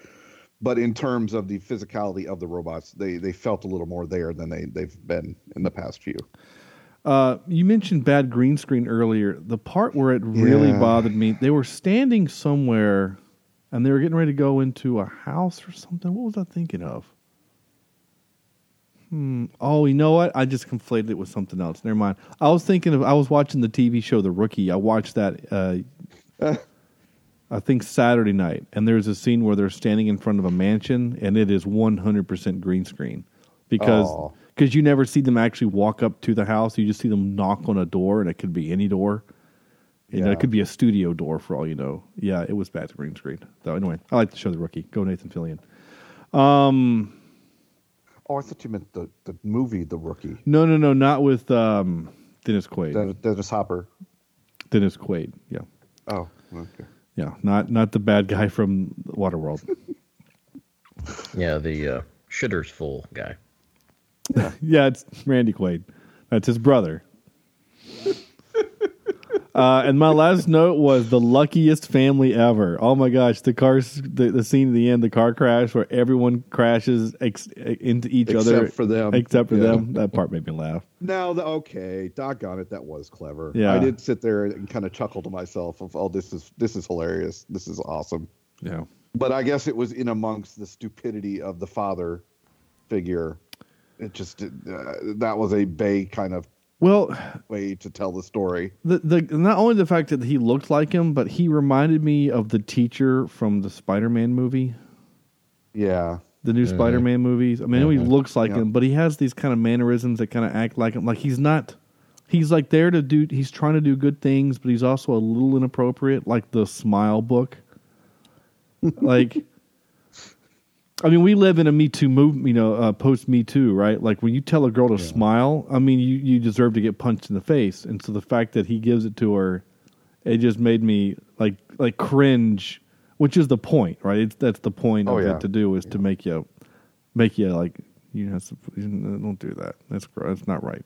but in terms of the physicality of the robots, they they felt a little more there than they they've been in the past few. Uh, you mentioned bad green screen earlier. The part where it really Yeah. bothered me, they were standing somewhere and they were getting ready to go into a house or something. What was I thinking of? Hmm. Oh, you know what? I just conflated it with something else. Never mind. I was thinking of. I was watching the TV show The Rookie. I watched that. Uh, I think Saturday night, and there's a scene where they're standing in front of a mansion, and it is 100% green screen because because you never see them actually walk up to the house. You just see them knock on a door, and it could be any door. You know, Yeah. it could be a studio door for all you know. Yeah, it was bad green screen. So anyway, I like to show The Rookie. Go Nathan Fillion. Um, Oh, I thought you meant the the movie The Rookie. no, no, no, not with um, Dennis Quaid. Den- Dennis Hopper. Dennis Quaid. Yeah, Oh, okay. Yeah, not not the bad guy from Waterworld. Yeah, the uh, shitters full guy. yeah, it's Randy Quaid. That's his brother. Uh, and my last note was the luckiest family ever. Oh my gosh, the cars, the, the scene at the end, the car crash where everyone crashes ex- into each other Except for them. except for Yeah. them. That part made me laugh. No, the, okay, doggone it, that was clever. Yeah. I did sit there and kind of chuckle to myself of, oh, this is this is hilarious. This is awesome. Yeah. But I guess it was in amongst the stupidity of the father figure. It just uh, that was a Bay kind of Well, way to tell the story. the the not only the fact that he looked like him, but he reminded me of the teacher from the Spider-Man movie, Yeah, the new uh-huh. Spider-Man movies. I mean, I know he uh-huh. looks like Yeah. him, but he has these kind of mannerisms that kind of act like him. Like he's not. He's like there to do. He's trying to do good things, but he's also a little inappropriate, like the Smile book. like, I mean, we live in a Me Too movement, you know, uh, post Me Too, right? Like when you tell a girl to smile, I mean, you you deserve to get punched in the face, and so the fact that he gives it to her, it just made me like like cringe, which is the point, right? It's, that's the point Oh, of yeah. it to do is to make you make you like you know don't do that. That's that's not right.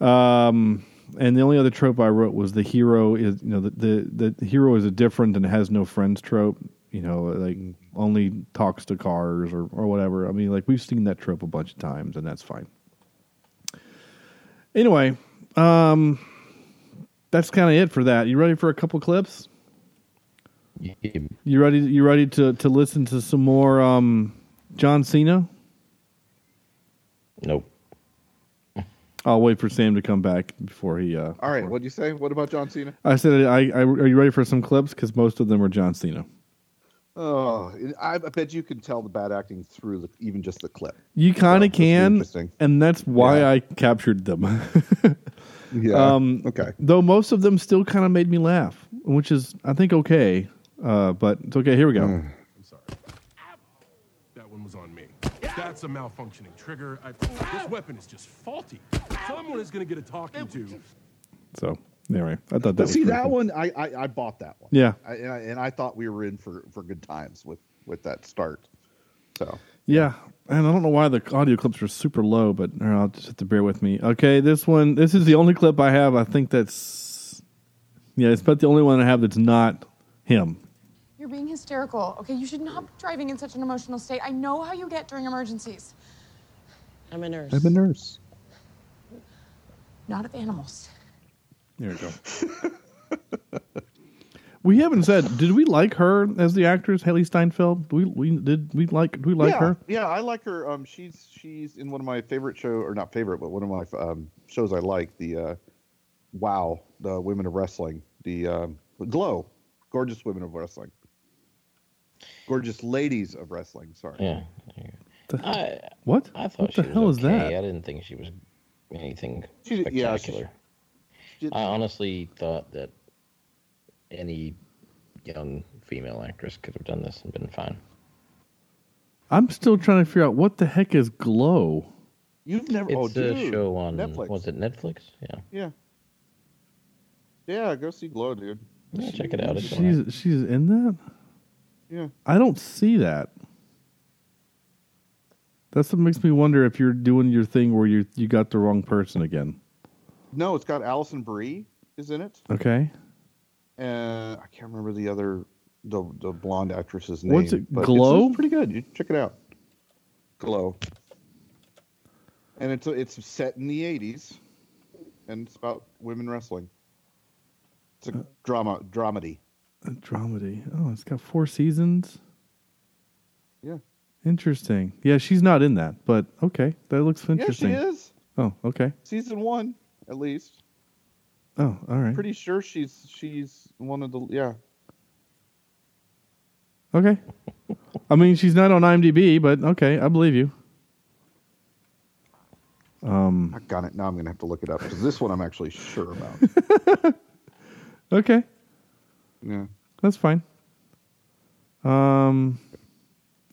Um, and the only other trope I wrote was the hero is you know the the, the hero is a different and has no friends trope. You know, like only talks to cars or or whatever. I mean, like we've seen that trope a bunch of times, and that's fine. Anyway, um, that's kind of it for that. You ready for a couple clips? You ready? You ready to to listen to some more um, John Cena? Nope. I'll wait for Sam to come back before he. Uh, All right, what'd you say? What about John Cena? I said, I, I, are you ready for some clips? Because most of them are John Cena. Oh, I, I bet you can tell the bad acting through the, even just the clip. You kind of must be can, and that's why Yeah. I captured them. Yeah. Um, okay. Though most of them still kind of made me laugh, which is, I think, okay. Uh, but it's okay. Here we go. Mm. I'm sorry. That one was on me. That's a malfunctioning trigger. I, this weapon is just faulty. Someone is going to get a talking to. So, anyway, I thought that But was see that cool. one, I, I I bought that one. Yeah. I, and, I, and I thought we were in for for good times with with that start. So Yeah, and I don't know why the audio clips are super low, but uh, I'll just have to bear with me. Okay, this one, this is the only clip I have. I think that's, yeah, it's about the only one I have that's not him. You're being hysterical. Okay, you should not be driving in such an emotional state. I know how you get during emergencies. I'm a nurse. I'm a nurse. Not of animals. There we go. we haven't said. Did we like her as the actress, Hailee Steinfeld? We we did we like do we like yeah, her? Yeah, I like her. Um, she's she's in one of my favorite show or not favorite, but one of my um shows I like. The uh, Wow, the Women of Wrestling, the um, Glow, gorgeous women of wrestling, gorgeous ladies of wrestling. Sorry. Yeah. I What? I thought what she the was hell is that? I didn't think she was anything She did- yeah, she- spectacular. She- I honestly thought that any young female actress could have done this and been fine. I'm still trying to figure out what the heck is Glow. You've never. It's oh, a dude. show on Netflix. was it Netflix? Yeah. Yeah. Yeah, go see Glow, dude. Yeah, check it out. It's She's right. she's in that. Yeah. I don't see that. That's what makes me wonder if you're doing your thing where you you got the wrong person again. No, it's got Alison Brie is in it, Okay. and I can't remember the other the the blonde actress's name. What's it, but Glow? It's, pretty good. You check it out. Glow. And it's it's set in the '80s, and it's about women wrestling. It's a uh, drama dramedy. A dramedy. Oh, it's got four seasons. Yeah. Interesting. Yeah, she's not in that, but okay, that looks interesting. Yeah, she is. Oh, okay. Season one, at least. Oh, all right. Pretty sure she's she's one of the yeah. Okay. I mean, she's not on IMDb, but okay, I believe you. Um. I got it. Now I'm gonna have to look it up because this one I'm actually sure about. Okay, yeah. that's fine. Um.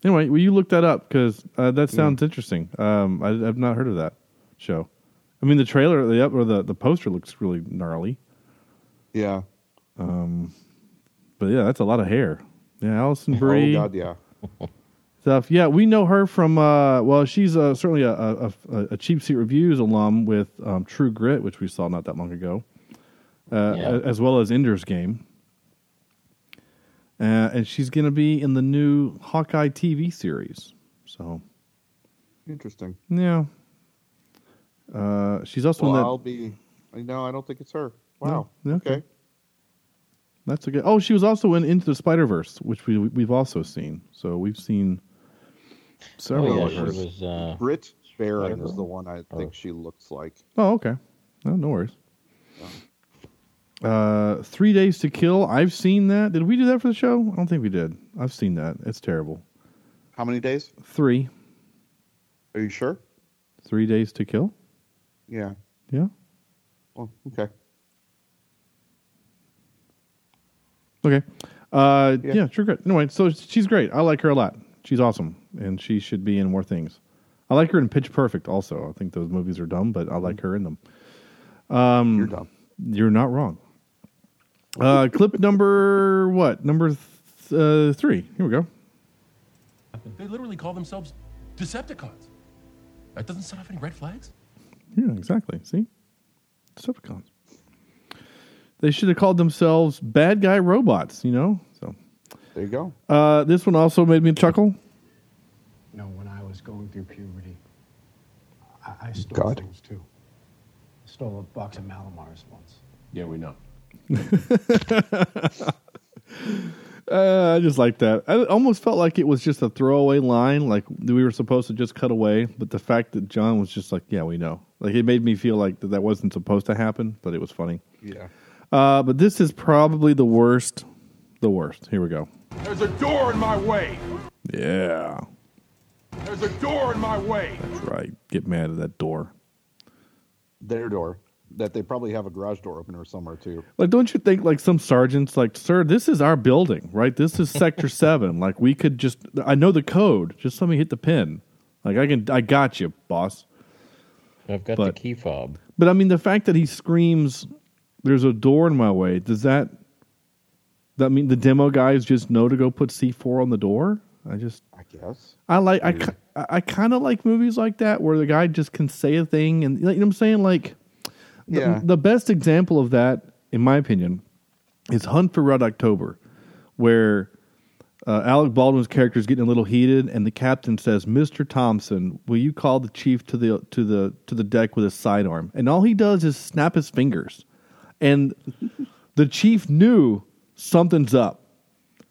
Anyway, will you look that up because uh, that sounds interesting. Um, I, I've not heard of that show. I mean, the trailer, the or the the poster looks really gnarly. Yeah. Um, but yeah, that's a lot of hair. Yeah, Alison Brie. Oh God, yeah. stuff. Yeah, we know her from. Uh, well, she's uh, certainly a, a, a, a cheap seat reviews alum with um, True Grit, which we saw not that long ago. uh, Yeah. as well as Ender's Game. Uh, and she's going to be in the new Hawkeye TV series. So, Interesting. yeah. Uh, she's also Well, in that. I'll be. No, I don't think it's her. Wow. No, okay. okay. That's a good. Oh, she was also in Into the Spider Verse, which we we've also seen. So we've seen several Oh, yeah, of she was. Uh, Britt Baron Spider-Girl? is the one I think Or- she looks like. Oh, okay. Oh, no worries. Uh, Three Days to Kill. I've seen that. Did we do that for the show? I don't think we did. I've seen that. It's terrible. How many days? Three. Are you sure? Three Days to Kill. Yeah. Yeah. Well, okay. Okay. Uh, yeah. Yeah. sure. Good. Anyway, so she's great. I like her a lot. She's awesome, and she should be in more things. I like her in Pitch Perfect. Also, I think those movies are dumb, but I like her in them. Um, You're dumb. You're not wrong. Uh, clip number what? Number th- uh, three. Here we go. They literally call themselves Decepticons. That doesn't set off any red flags? Yeah, exactly. See, Decepticons. They should have called themselves Bad Guy Robots. You know. So There you go. uh, this one also made me chuckle. No, when I was going through puberty, I, I stole God. things too. stole a box of Mallomars once. Yeah, we know. Uh, I just like that. I almost felt like it was just a throwaway line, like we were supposed to just cut away. But the fact that John was just like, "Yeah, we know," like it made me feel like that, that wasn't supposed to happen, but it was funny. Yeah. Uh, but this is probably the worst. The worst. Here we go. There's a door in my way. Yeah, There's a door in my way. that's right. Get mad at that door. Their door. That they probably have a garage door opener somewhere too. Like, don't you think like some sergeants like, sir, this is our building, right? This is Sector Seven. Like, we could just, I know the code. Just let me hit the pin. Like, I can, I got you, boss. I've got But- the key fob. But I mean, the fact that he screams, "There's a door in my way." Does that that mean the demo guys just know to go put C four on the door? I just, I guess. I like—I—I I kind of like movies like that where the guy just can say a thing, and you know what I'm saying? Like, the, Yeah. the best example of that, in my opinion, is Hunt for Red October, where uh, Alec Baldwin's character is getting a little heated, and the captain says, "Mister Thompson, will you call the chief to the to the to the deck with his sidearm?" And all he does is snap his fingers, and the chief knew something's up.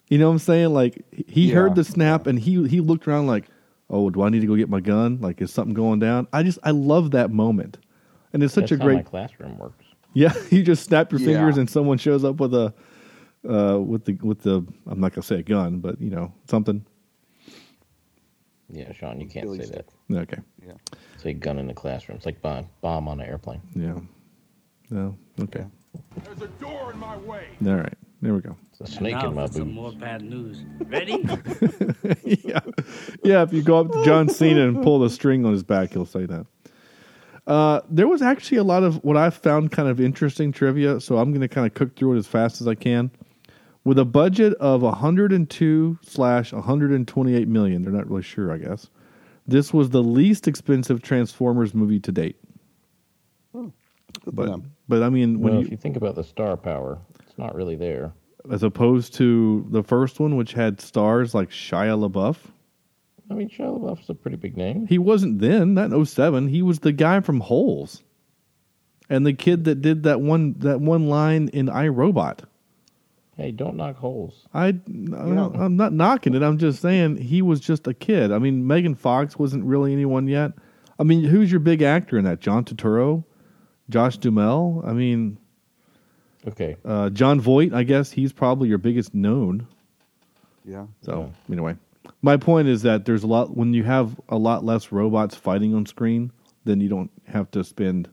You know what I'm saying? Like he Yeah. heard the snap, and he he looked around like, "Oh, do I need to go get my gun? Like, is something going down?" I just I love that moment, and it's such That's a how my great classroom works. yeah, you just snap your Yeah. fingers and someone shows up with a uh, with the with the I'm not gonna say a gun, but you know something. Yeah, Sean, you can't Billy say stick. that. Okay, Yeah. Say gun in the classroom. It's like bomb, bomb on an airplane. yeah, no, okay, There's a door in my way. all right, there we go. It's a snake now in my for some more bad news. Ready? yeah, yeah. If you go up to John Cena and pull the string on his back, he'll say that. Uh, there was actually a lot of what I found kind of interesting trivia, so I'm going to kind of cook through it as fast as I can. With a budget of 102 slash 128 million, they're not really sure, I guess. This was the least expensive Transformers movie to date. Good But them. but I mean, when Well, you, if you think about the star power, it's not really there. as opposed to the first one, which had stars like Shia LaBeouf, I mean, Shia LaBeouf's a pretty big name. He wasn't then, not in 07. He was the guy from Holes. And the kid that did that one that one line in iRobot. Hey, don't knock holes. I, I'm not knocking it. I'm just saying he was just a kid. I mean, Megan Fox wasn't really anyone yet. I mean, who's your big actor in that? John Turturro, Josh Duhamel. I mean, Okay. uh, Jon Voight. I guess he's probably your biggest known. Yeah. So anyway, my point is that there's a lot when you have a lot less robots fighting on screen, then you don't have to spend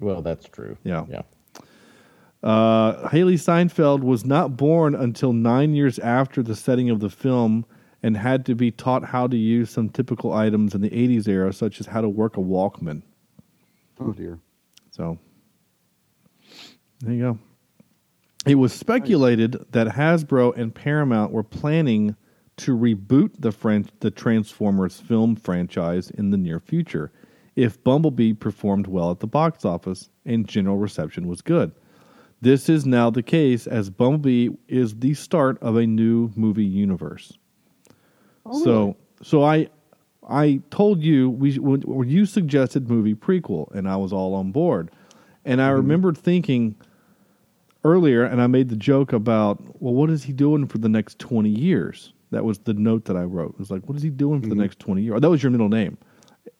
Well, that's true. Yeah. Yeah. Uh, Hailee Steinfeld was not born until nine years after the setting of the film and had to be taught how to use some typical items in the 80s era, such as how to work a Walkman. Oh dear. So, there you go. It was speculated that Hasbro and Paramount were planning to reboot the French, the Transformers film franchise in the near future if Bumblebee performed well at the box office and general reception was good. This is now the case as Bumblebee is the start of a new movie universe. Oh. So, so I, I told you we when, you suggested movie prequel, and I was all on board. And I mm-hmm. remembered thinking earlier, and I made the joke about, well, what is he doing for the next twenty years? That was the note that I wrote. It was like, what is he doing for the next twenty years? That was your middle name.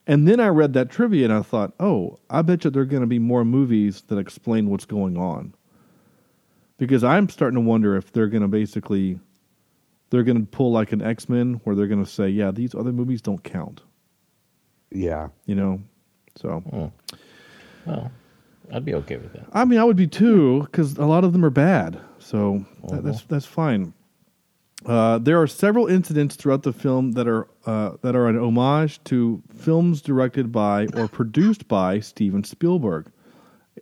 And then I read that trivia, and I thought, oh, I bet you there are going to be more movies that explain what's going on. Because I'm starting to wonder if they're going to basically they're going to pull like an X Men where they're going to say, yeah, these other movies don't count. Yeah. You know, so Hmm. Well, I'd be okay with that. I mean, I would be too because a lot of them are bad. So that, that's that's fine. Uh, there are several incidents throughout the film that are uh, that are an homage to films directed by or produced by Steven Spielberg.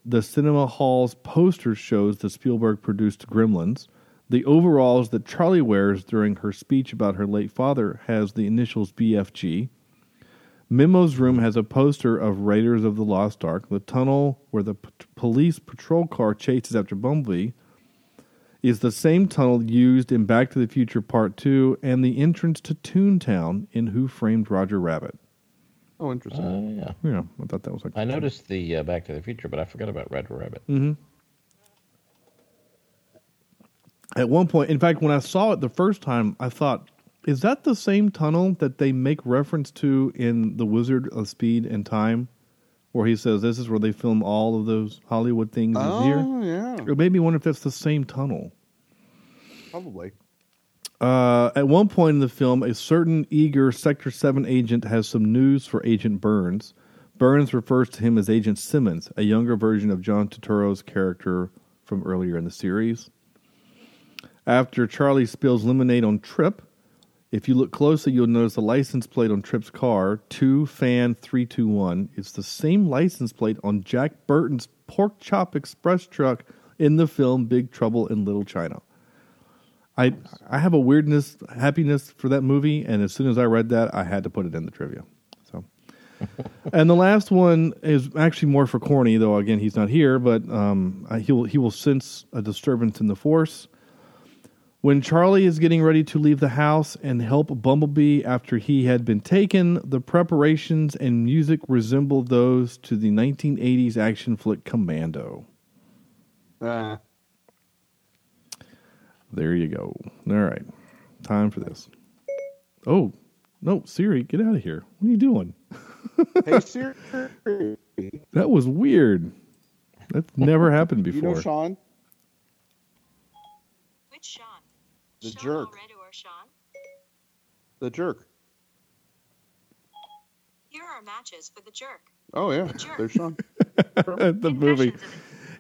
The cinema hall's poster shows the Spielberg produced Gremlins. The overalls that Charlie wears during her speech about her late father has the initials BFG. Memo's room has a poster of Raiders of the Lost Ark. The tunnel where the p- police patrol car chases after Bumblebee is the same tunnel used in Back to the Future Part 2 and the entrance to Toontown in Who Framed Roger Rabbit. Oh, interesting. Uh, yeah. Yeah, I thought that was like I noticed the uh, Back to the Future, but I forgot about Red Rabbit. hmm At one point, in fact, when I saw it the first time, I thought, is that the same tunnel that they make reference to in The Wizard of Speed and Time? Where he says this is where they film all of those Hollywood things is here? Oh, yeah. It made me wonder if that's the same tunnel. Probably. Uh, at one point in the film, a certain eager Sector 7 agent has some news for Agent Burns. Burns refers to him as Agent Simmons, a younger version of John Turturro's character from earlier in the series. After Charlie spills lemonade on Trip, if you look closely, you'll notice the license plate on Trip's car, 2 Fan 321. It's the same license plate on Jack Burton's Pork Chop Express truck in the film Big Trouble in Little China. I I have a weirdness happiness for that movie, and as soon as I read that, I had to put it in the trivia. So, and the last one is actually more for Corny, though. Again, he's not here, but um, I- he will he will sense a disturbance in the force when Charlie is getting ready to leave the house and help Bumblebee after he had been taken. The preparations and music resemble those to the 1980s action flick Commando. Uh, There you go. All right. Time for this. Oh, no, Siri, get out of here. What are you doing? hey, Siri. That was weird. That's never happened before. You before. know Sean? Which Sean? The Sean jerk. Allred or Sean? The jerk. Here are matches for the jerk. Oh, yeah. The jerk. There's Sean. the movie.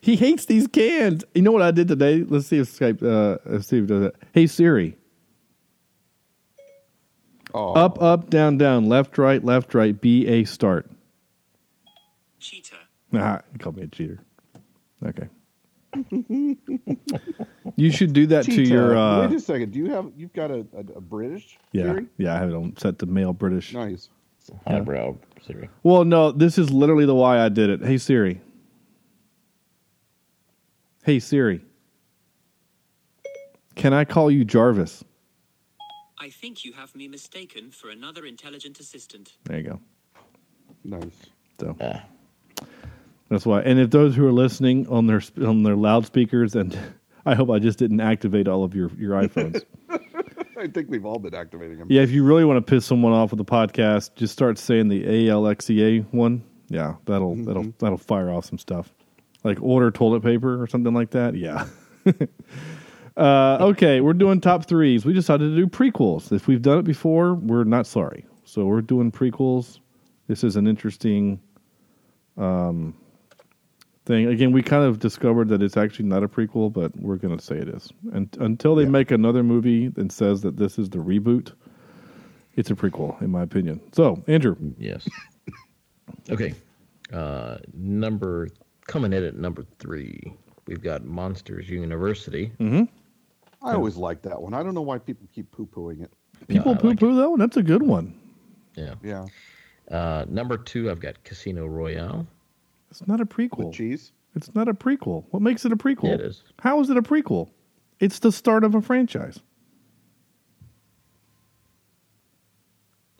He hates these cans. You know what I did today? Let's see if Skype. Uh, let's see if it does it. Hey Siri. Oh. Up, up, down, down, left, right, left, right. B A start. Cheater. Ah, you called me a cheater. Okay. You should do that to your. Uh, Wait a second. Do you have? You've got a, a, a British yeah, Siri? yeah. I have it on set to male British. Nice. Highbrow Siri. Well, no, this is literally the why I did it. Hey Siri. Hey Siri. Can I call you Jarvis? I think you have me mistaken for another intelligent assistant. There you go. Nice. So that's why. And if those who are listening on their on their loudspeakers, and I hope I just didn't activate all of your your iPhones. I think we've all been activating them. yeah, if you really want to piss someone off with the podcast, just start saying the ALXEA one. Yeah, that'll that'll that'll fire off some stuff, like order toilet paper or something like that. Yeah. uh, okay, we're doing top threes. We decided to do prequels. If we've done it before, we're not sorry. So we're doing prequels. This is an interesting um, thing. Again, we kind of discovered that it's actually not a prequel, but we're going to say it is. And until they make another movie that says that this is the reboot, it's a prequel, in my opinion. So, Andrew. Yes. Okay. Uh, number coming in at number three, we've got Monsters University. Mm-hmm. I always like that one. I don't know why people keep poo pooing it. People poo poo that one. That's a good one. Yeah. Yeah. Uh, number two, I've got Casino Royale. It's not a prequel. cheese? It's not a prequel. What makes it a prequel? Yeah, it is. How is it a prequel? It's the start of a franchise.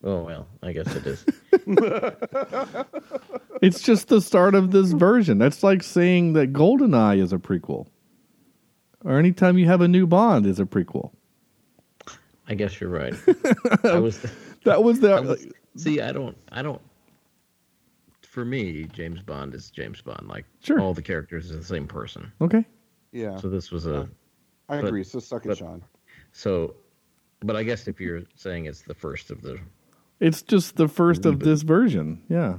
Oh well, I guess it is. It's just the start of this version. That's like saying that GoldenEye is a prequel. Or anytime you have a new Bond is a prequel. I guess you're right. I was. That was the I was- see, I don't. I don't. For me, James Bond is James Bond. Like Sure. all the characters are the same person. Okay. Yeah. So this was a. I but- agree. So suck it, but- Sean. So, but I guess if you're saying it's the first of the. It's just the first of this version. Yeah.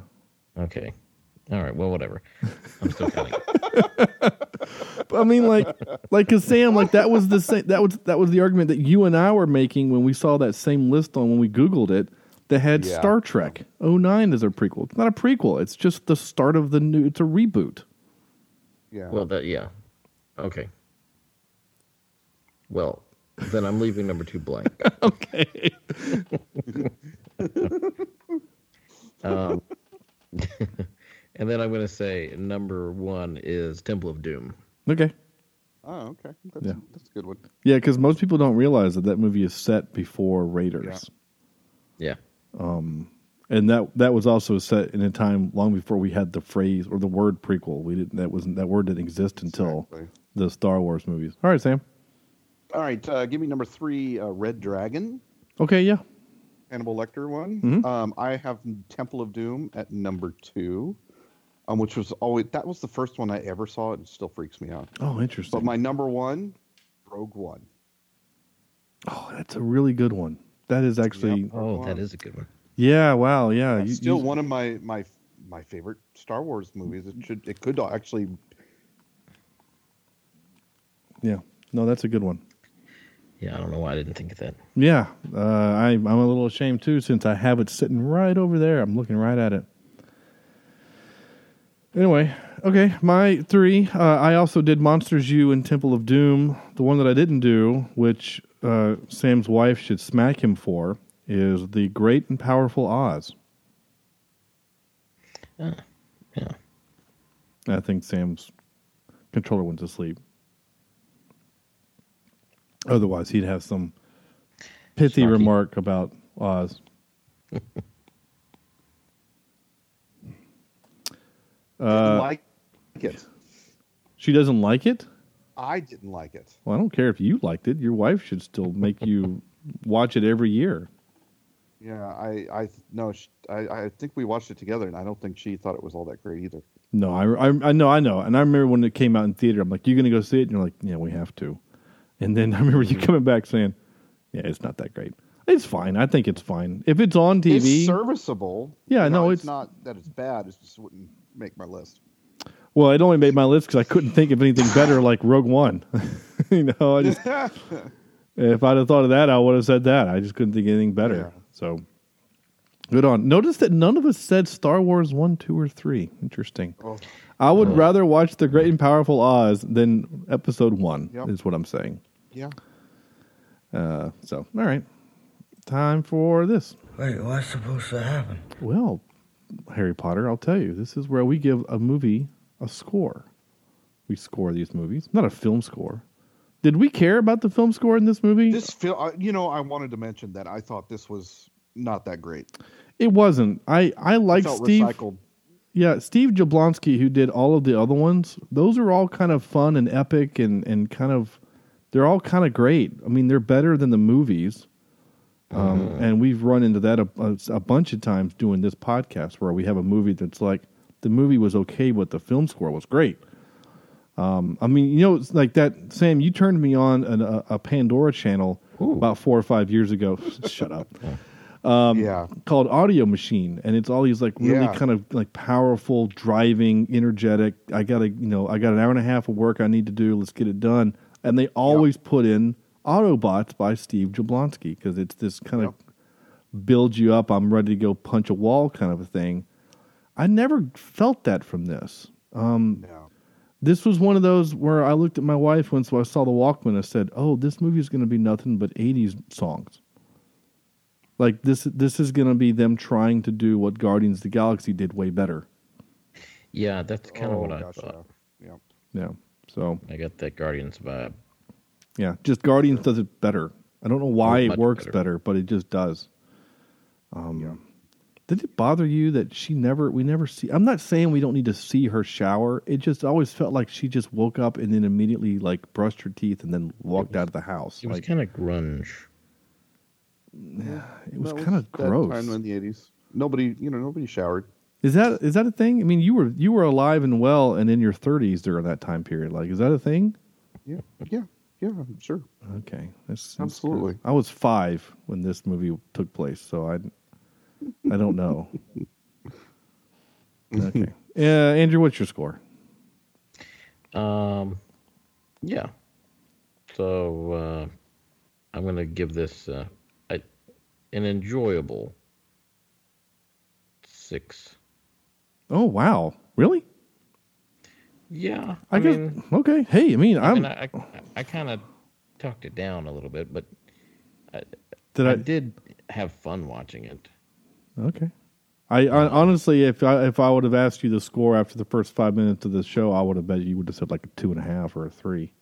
Okay. All right. Well, whatever. I'm still counting. I mean, like, like, cause Sam, like that was the same. That was that was the argument that you and I were making when we saw that same list on when we Googled it. That had Yeah. Star Trek 09 as a prequel. It's not a prequel. It's just the start of the new. It's a reboot. Yeah. Well, that yeah. Okay. Well, then I'm leaving number two blank. okay. um, and then I'm going to say number one is Temple of Doom. Okay. Oh, okay. That's, Yeah. that's a good one. Yeah, because most people don't realize that that movie is set before Raiders. Yeah. Um, and that that was also set in a time long before we had the phrase or the word prequel. We didn't. That wasn't that word didn't exist until Exactly. the Star Wars movies. All right, Sam. All right. Uh, give me number three, uh, Red Dragon. Okay, yeah. Hannibal Lecter one. Mhm. Um, I have Temple of Doom at number two, um, which was always that was the first one I ever saw. It still freaks me out. Oh, interesting. But my number one, Rogue One. Oh, that's a really good one. That is actually. Yep. Oh, that is a good one. Yeah. Wow. Yeah. You- still you- one of my my my favorite Star Wars movies. It should it could actually Yeah. No, that's a good one. Yeah, I don't know why I didn't think of that. Yeah. Uh, I, I'm a little ashamed too, since I have it sitting right over there. I'm looking right at it. Anyway, okay, my three. Uh, I also did Monsters U and Temple of Doom. The one that I didn't do, which uh, Sam's wife should smack him for, is the Great and Powerful Oz. Ah, yeah. I think Sam's controller went to sleep. Otherwise, he'd have some pithy Snarky. remark about Oz. uh, like it. she doesn't like it. I didn't like it. Well, I don't care if you liked it. Your wife should still make you watch it every year. Yeah, I I no, sh- I I think we watched it together, and I don't think she thought it was all that great either. No, I, I, I know, I know, and I remember when it came out in theater. I'm like, "You gonna go see it?" And you're like, "Yeah, we have to." And then I remember you coming back saying, "Yeah, it's not that great. It's fine. I think it's fine. If it's on TV, It's serviceable. Yeah, know, no, it's, it's- not that it's bad. It just wouldn't make my list. Well, it only made my list because I couldn't think of anything better like Rogue One. you know, I just if I'd have thought of that, I would have said that. I just couldn't think of anything better. So good on. Notice that none of us said Star Wars one, two, or three. Interesting. Oh. I would rather watch the Great and Powerful Oz than Episode One. Yep. Is what I'm saying. Yeah. Uh, so all right, time for this. Wait, what's supposed to happen? Well, Harry Potter, I'll tell you, this is where we give a movie a score. We score these movies, not a film score. Did we care about the film score in this movie? This feel, uh, you know, I wanted to mention that I thought this was not that great. it wasn't. I I like Steve. recycled. Yeah, Steve Jablonsky, who did all of the other ones. Those are all kind of fun and epic, and and kind of they're all kind of great. I mean, they're better than the movies. Um, And we've run into that a, a, a bunch of times doing this podcast, where we have a movie that's like the movie was okay, but the film score was great. Um, I mean, you know, it's like that. Sam, you turned me on an, a, a Pandora channel about four or five years ago. Shut up. Um, Yeah. Called Audio Machine, and it's all these like really Yeah. kind of like powerful, driving, energetic. I got to, you know, I got an hour and a half of work I need to do. Let's get it done. And they always put in Autobots by Steve Jablonsky because it's this kind of build you up. I'm ready to go punch a wall kind of a thing. I never felt that from this. Um, This was one of those where I looked at my wife once I saw the Walkman. I said, "Oh, this movie is going to be nothing but '80s songs. Like this, this is going to be them trying to do what Guardians of the Galaxy did way better." Yeah, that's kind of Oh, what I gosh, thought. Yeah. Yeah. So I got that Guardians vibe. yeah, just Guardians does it better. I don't know why it works better. better. but it just does. Um, Did it bother you that she never? We never see. I'm not saying we don't need to see her shower. It just always felt like she just woke up and then immediately like brushed her teeth and then walked out of the house. It was Like kind of grunge. yeah, it was That kind of that gross. Time in the eighties, nobody, you know, nobody showered. Is that is that a thing? I mean, you were you were alive and well and in your 30s during that time period. Like, is that a thing? Yeah, yeah, yeah. Sure. Okay, that's, that's Absolutely. good. I was five when this movie took place, so I I don't know. okay, uh, Andrew, what's your score? Um, yeah. So uh, I'm going to give this uh, a, an enjoyable six. Oh wow, really? Yeah, I, I, guess. mean, okay. Hey, I mean, I, I'm. mean, I, I, I kind of talked it down a little bit, but I, Did I I- did have fun watching it. Okay. I, I honestly, if I if I would have asked you the score after the first five minutes of the show, I would have bet you would have said like a two and a half or a three.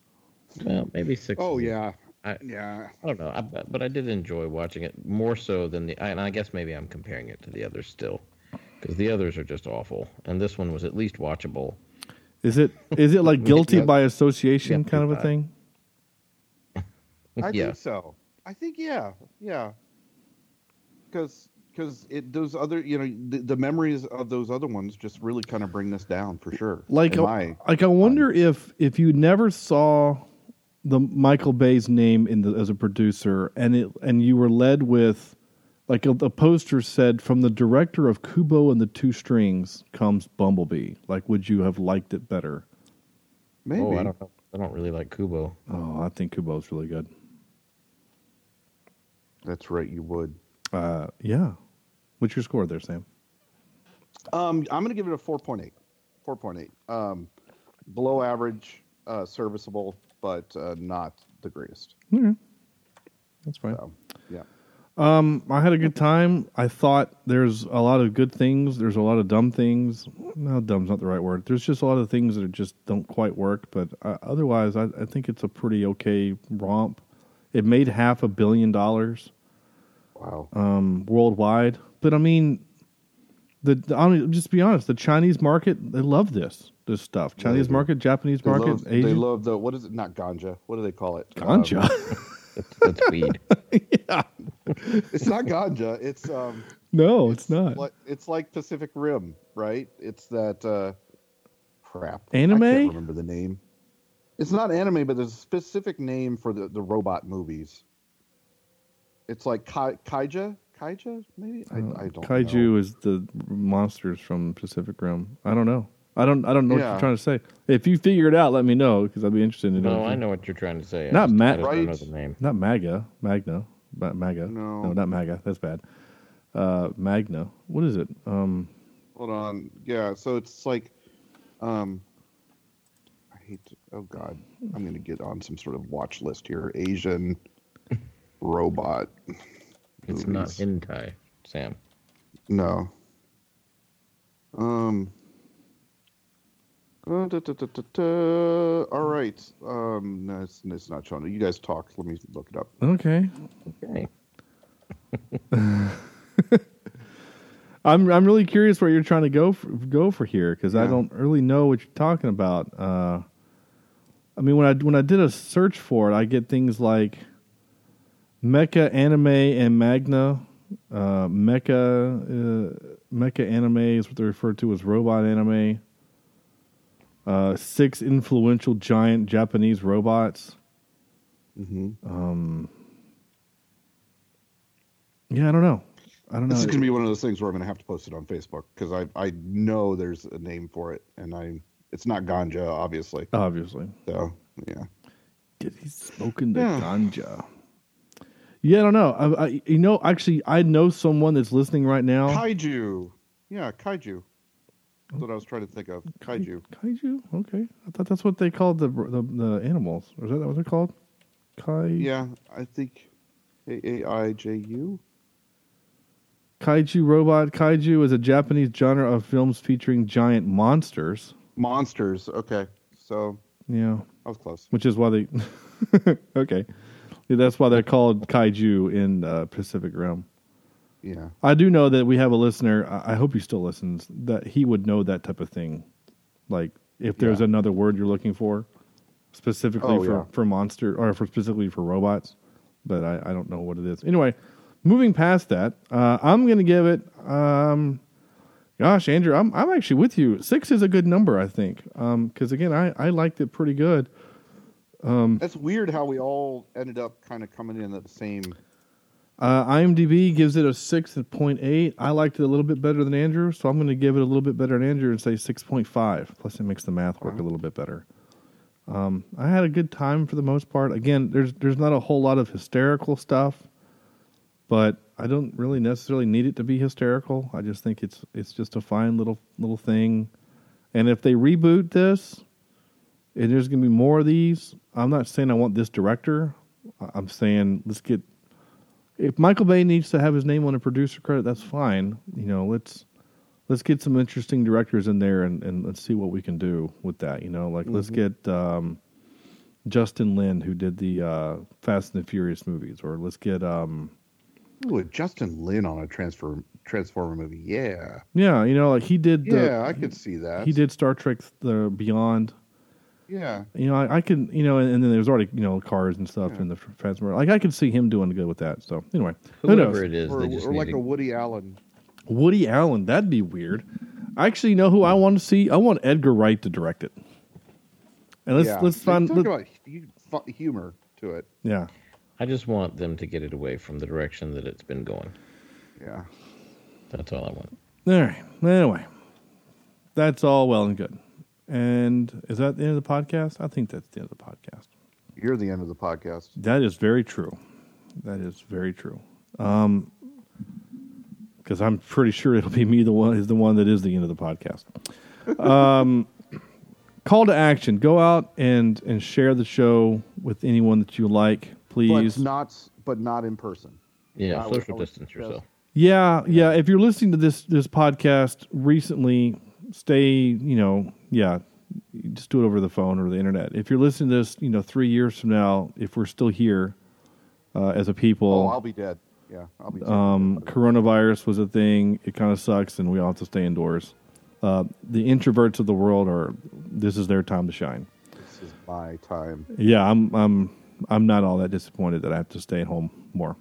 Well, maybe six. Oh is- yeah, I, yeah. I don't know, I, but but I did enjoy watching it more so than the. And I guess maybe I'm comparing it to the others still, because the others are just awful, and this one was at least watchable. Is it is it like guilty Yeah. by association Yeah, kind of a thing? I yeah, think so. I think yeah, yeah. Because because it those other you know the, the memories of those other ones just really kind of bring this down for sure. Like, in uh, my- like I wonder if if you never saw the Michael Bay's name in the as a producer, and it and you were led with like a, the poster said from the director of Kubo and the Two Strings comes Bumblebee. Like, would you have liked it better? maybe Oh, I don't know. I don't really like Kubo. Oh, I think Kubo's really good. that's right. You would. Uh, yeah. What's your score there, Sam? Um, I'm going to give it a 4.8. 4.8. Um, below average, uh, serviceable, but uh, not the greatest. Okay. That's fine. So, yeah. Um, I had a good time. I thought there's a lot of good things. There's a lot of dumb things. No, dumb's not the right word. There's just a lot of things that just don't quite work. But uh, otherwise, I, I think it's a pretty okay romp. It made half a billion dollars Wow. um, worldwide. But I mean, the, the I mean, just to be honest, the Chinese market they love this this stuff. Chinese they do. market, Japanese They market, love, they love the, what is it? Not ganja. What do they call it? ganja. Um, That's, that's weed. yeah. it's not ganja. It's, um, No, it's, not. like, it's like Pacific Rim, right? It's that, uh, crap. Anime? I can't remember the name. It's not anime, but there's a specific name for the, the robot movies. It's like Kai, Kaija? Kaija, maybe? I, I don't Kaiju know. is the monsters from Pacific Rim. I don't know. I don't. I don't know what you're trying to say. If you figure it out, let me know because I'd be interested to know. No, I know what you're trying to say. I Not just- Ma- I just don't know Right. the name. Not Maga. Magna. Ma- Maga. No. not Maga. That's bad. Uh, Magna. What is it? Um, Hold on. Yeah, so it's like, um, I hate to, oh God, I'm going to get on some sort of watch list here. Asian robot. It's not movies. hentai, Sam. No. Um. uh, da, da, da, da, da. All right. Um, no, it's, it's not showing. You guys talk. Let me look it up. okay. Okay. I'm I'm really curious where you're trying to go for, go for here because I don't really know what you're talking about. Uh, I mean, when I when I did a search for it, I get things like Mecha Anime and Magna. Uh, Mecha uh, Mecha Anime is what they refer to as robot anime. Uh, six influential giant Japanese robots. Mm-hmm. Um, yeah, I don't know. I don't know. This is going to be one of those things where I'm going to have to post it on Facebook because I I know there's a name for it, and I it's not ganja, obviously. Obviously. So yeah. Did he smoking the Yeah. ganja? Yeah, I don't know. I, I, you know, actually, I know someone that's listening right now. Kaiju. Yeah, kaiju. That's what I was trying to think of. Kaiju. Kaiju. Okay, I thought that's what they called the the, the animals. Is that what they're called? Kai. Yeah, I think A A I J U. Kaiju robot. Kaiju is a Japanese genre of films featuring giant monsters. Monsters. Okay. so Yeah. I was close. Which is why they. okay. Yeah, that's why they're called kaiju in uh, Pacific Rim. Yeah. I do know that we have a listener. I I hope he still listens. That he would know that type of thing, like if there's Yeah. another word you're looking for, specifically Oh, for yeah. for monster or for specifically for robots. But I, I don't know what it is. Anyway, moving past that, uh, I'm going to give it. Um, gosh, Andrew, I'm I'm actually with you. Six is a good number, I think, because again, I I liked it pretty good. Um, That's weird how we all ended up kind of coming in at the same. Uh, IMDb gives it a six point eight. I liked it a little bit better than Andrew, so I'm going to give it a little bit better than Andrew and say six point five. Plus, it makes the math work a little bit better. Um, I had a good time for the most part. Again, there's there's not a whole lot of hysterical stuff, but I don't really necessarily need it to be hysterical. I just think it's it's just a fine little little thing. And if they reboot this, and there's going to be more of these, I'm not saying I want this director. I'm saying let's get if Michael Bay needs to have his name on a producer credit, that's fine. You know, let's let's get some interesting directors in there and, and let's see what we can do with that. You know, like let's Mhm. get um, Justin Lin who did the uh, Fast and the Furious movies, or let's get um, Ooh, Justin Lin on a transfer Transformer movie. Yeah. yeah, you know, like he did. The, Yeah, I could see that. He did Star Trek: The Beyond. Yeah. You know, I, I could, you know, and, and then there's already, you know, cars and stuff in the Fast Like I could see him doing good with that. So anyway, who knows? Whoever it is, Or, they just or like to- a Woody Allen. Woody Allen, that'd be weird. I actually know who I want to see. I want Edgar Wright to direct it. And let's yeah. let's find talk let- about humor to it. yeah. I just want them to get it away from the direction that it's been going. Yeah. That's all I want. All right. Anyway, that's all well and good. And is that the end of the podcast? I think that's the end of the podcast. You're the end of the podcast. That is very true. That is very true. Um, because I'm pretty sure it'll be me the one is the one that is the end of the podcast. Um, call to action: go out and and share the show with anyone that you like, please. But not, but not in person. Yeah, I social would distance suggest- yourself. Yeah, yeah. If you're listening to this this podcast recently, stay. You know, yeah, just do it over the phone or the internet. If you're listening to this, you know, three years from now, if we're still here uh, as a people, Oh, I'll be dead. Yeah, I'll be dead. um, coronavirus was a thing. It kind of sucks, and we all have to stay indoors. Uh, the introverts of the world are. This is their time to shine. This is my time. Yeah, I'm I'm I'm not all that disappointed that I have to stay at home more.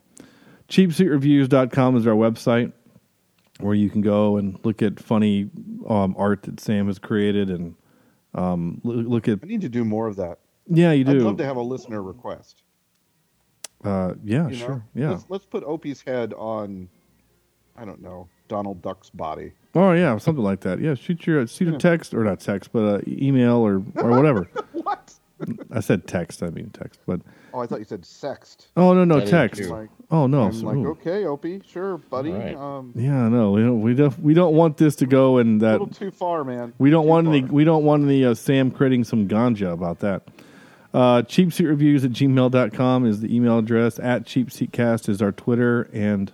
Cheapseatreviews.com is our website where you can go and look at funny um, art that Sam has created and um, look at I need to do more of that. yeah you do. I'd love to have a listener request. uh, yeah you know? sure yeah Let's, let's put Opie's head on. I don't know Donald Duck's body. oh yeah something like that yeah shoot your shoot a text or not text but uh, email or or whatever what I said text I mean text but Oh, I thought you said sext. oh no no That is text true. Like, oh no I'm so- like, ooh. okay, Opie, sure, buddy. All right. Um, Yeah, no, we don't. We don't. We don't want this to go in a that. little too far, man. We don't Too want any. far. We don't want any uh, Sam creating some ganja about that. Uh, cheapseatreviews at gmail.com is the email address. At cheapseatcast is our Twitter and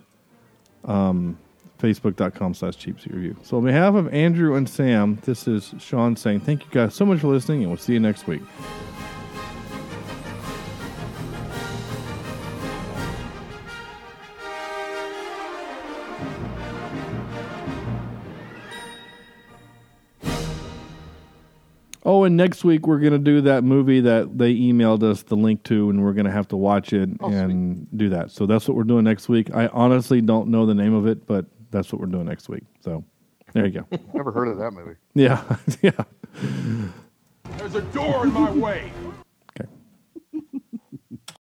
um, facebook.com slash cheapseatreview. So on behalf of Andrew and Sam, this is Sean saying thank you guys so much for listening, and we'll see you next week. Oh, and next week we're gonna do that movie that they emailed us the link to, and we're gonna have to watch it Oh, and do that. So that's what we're doing next week. I honestly don't know the name of it, but that's what we're doing next week. So there you go. Never heard of that movie. yeah, yeah. There's a door in my way.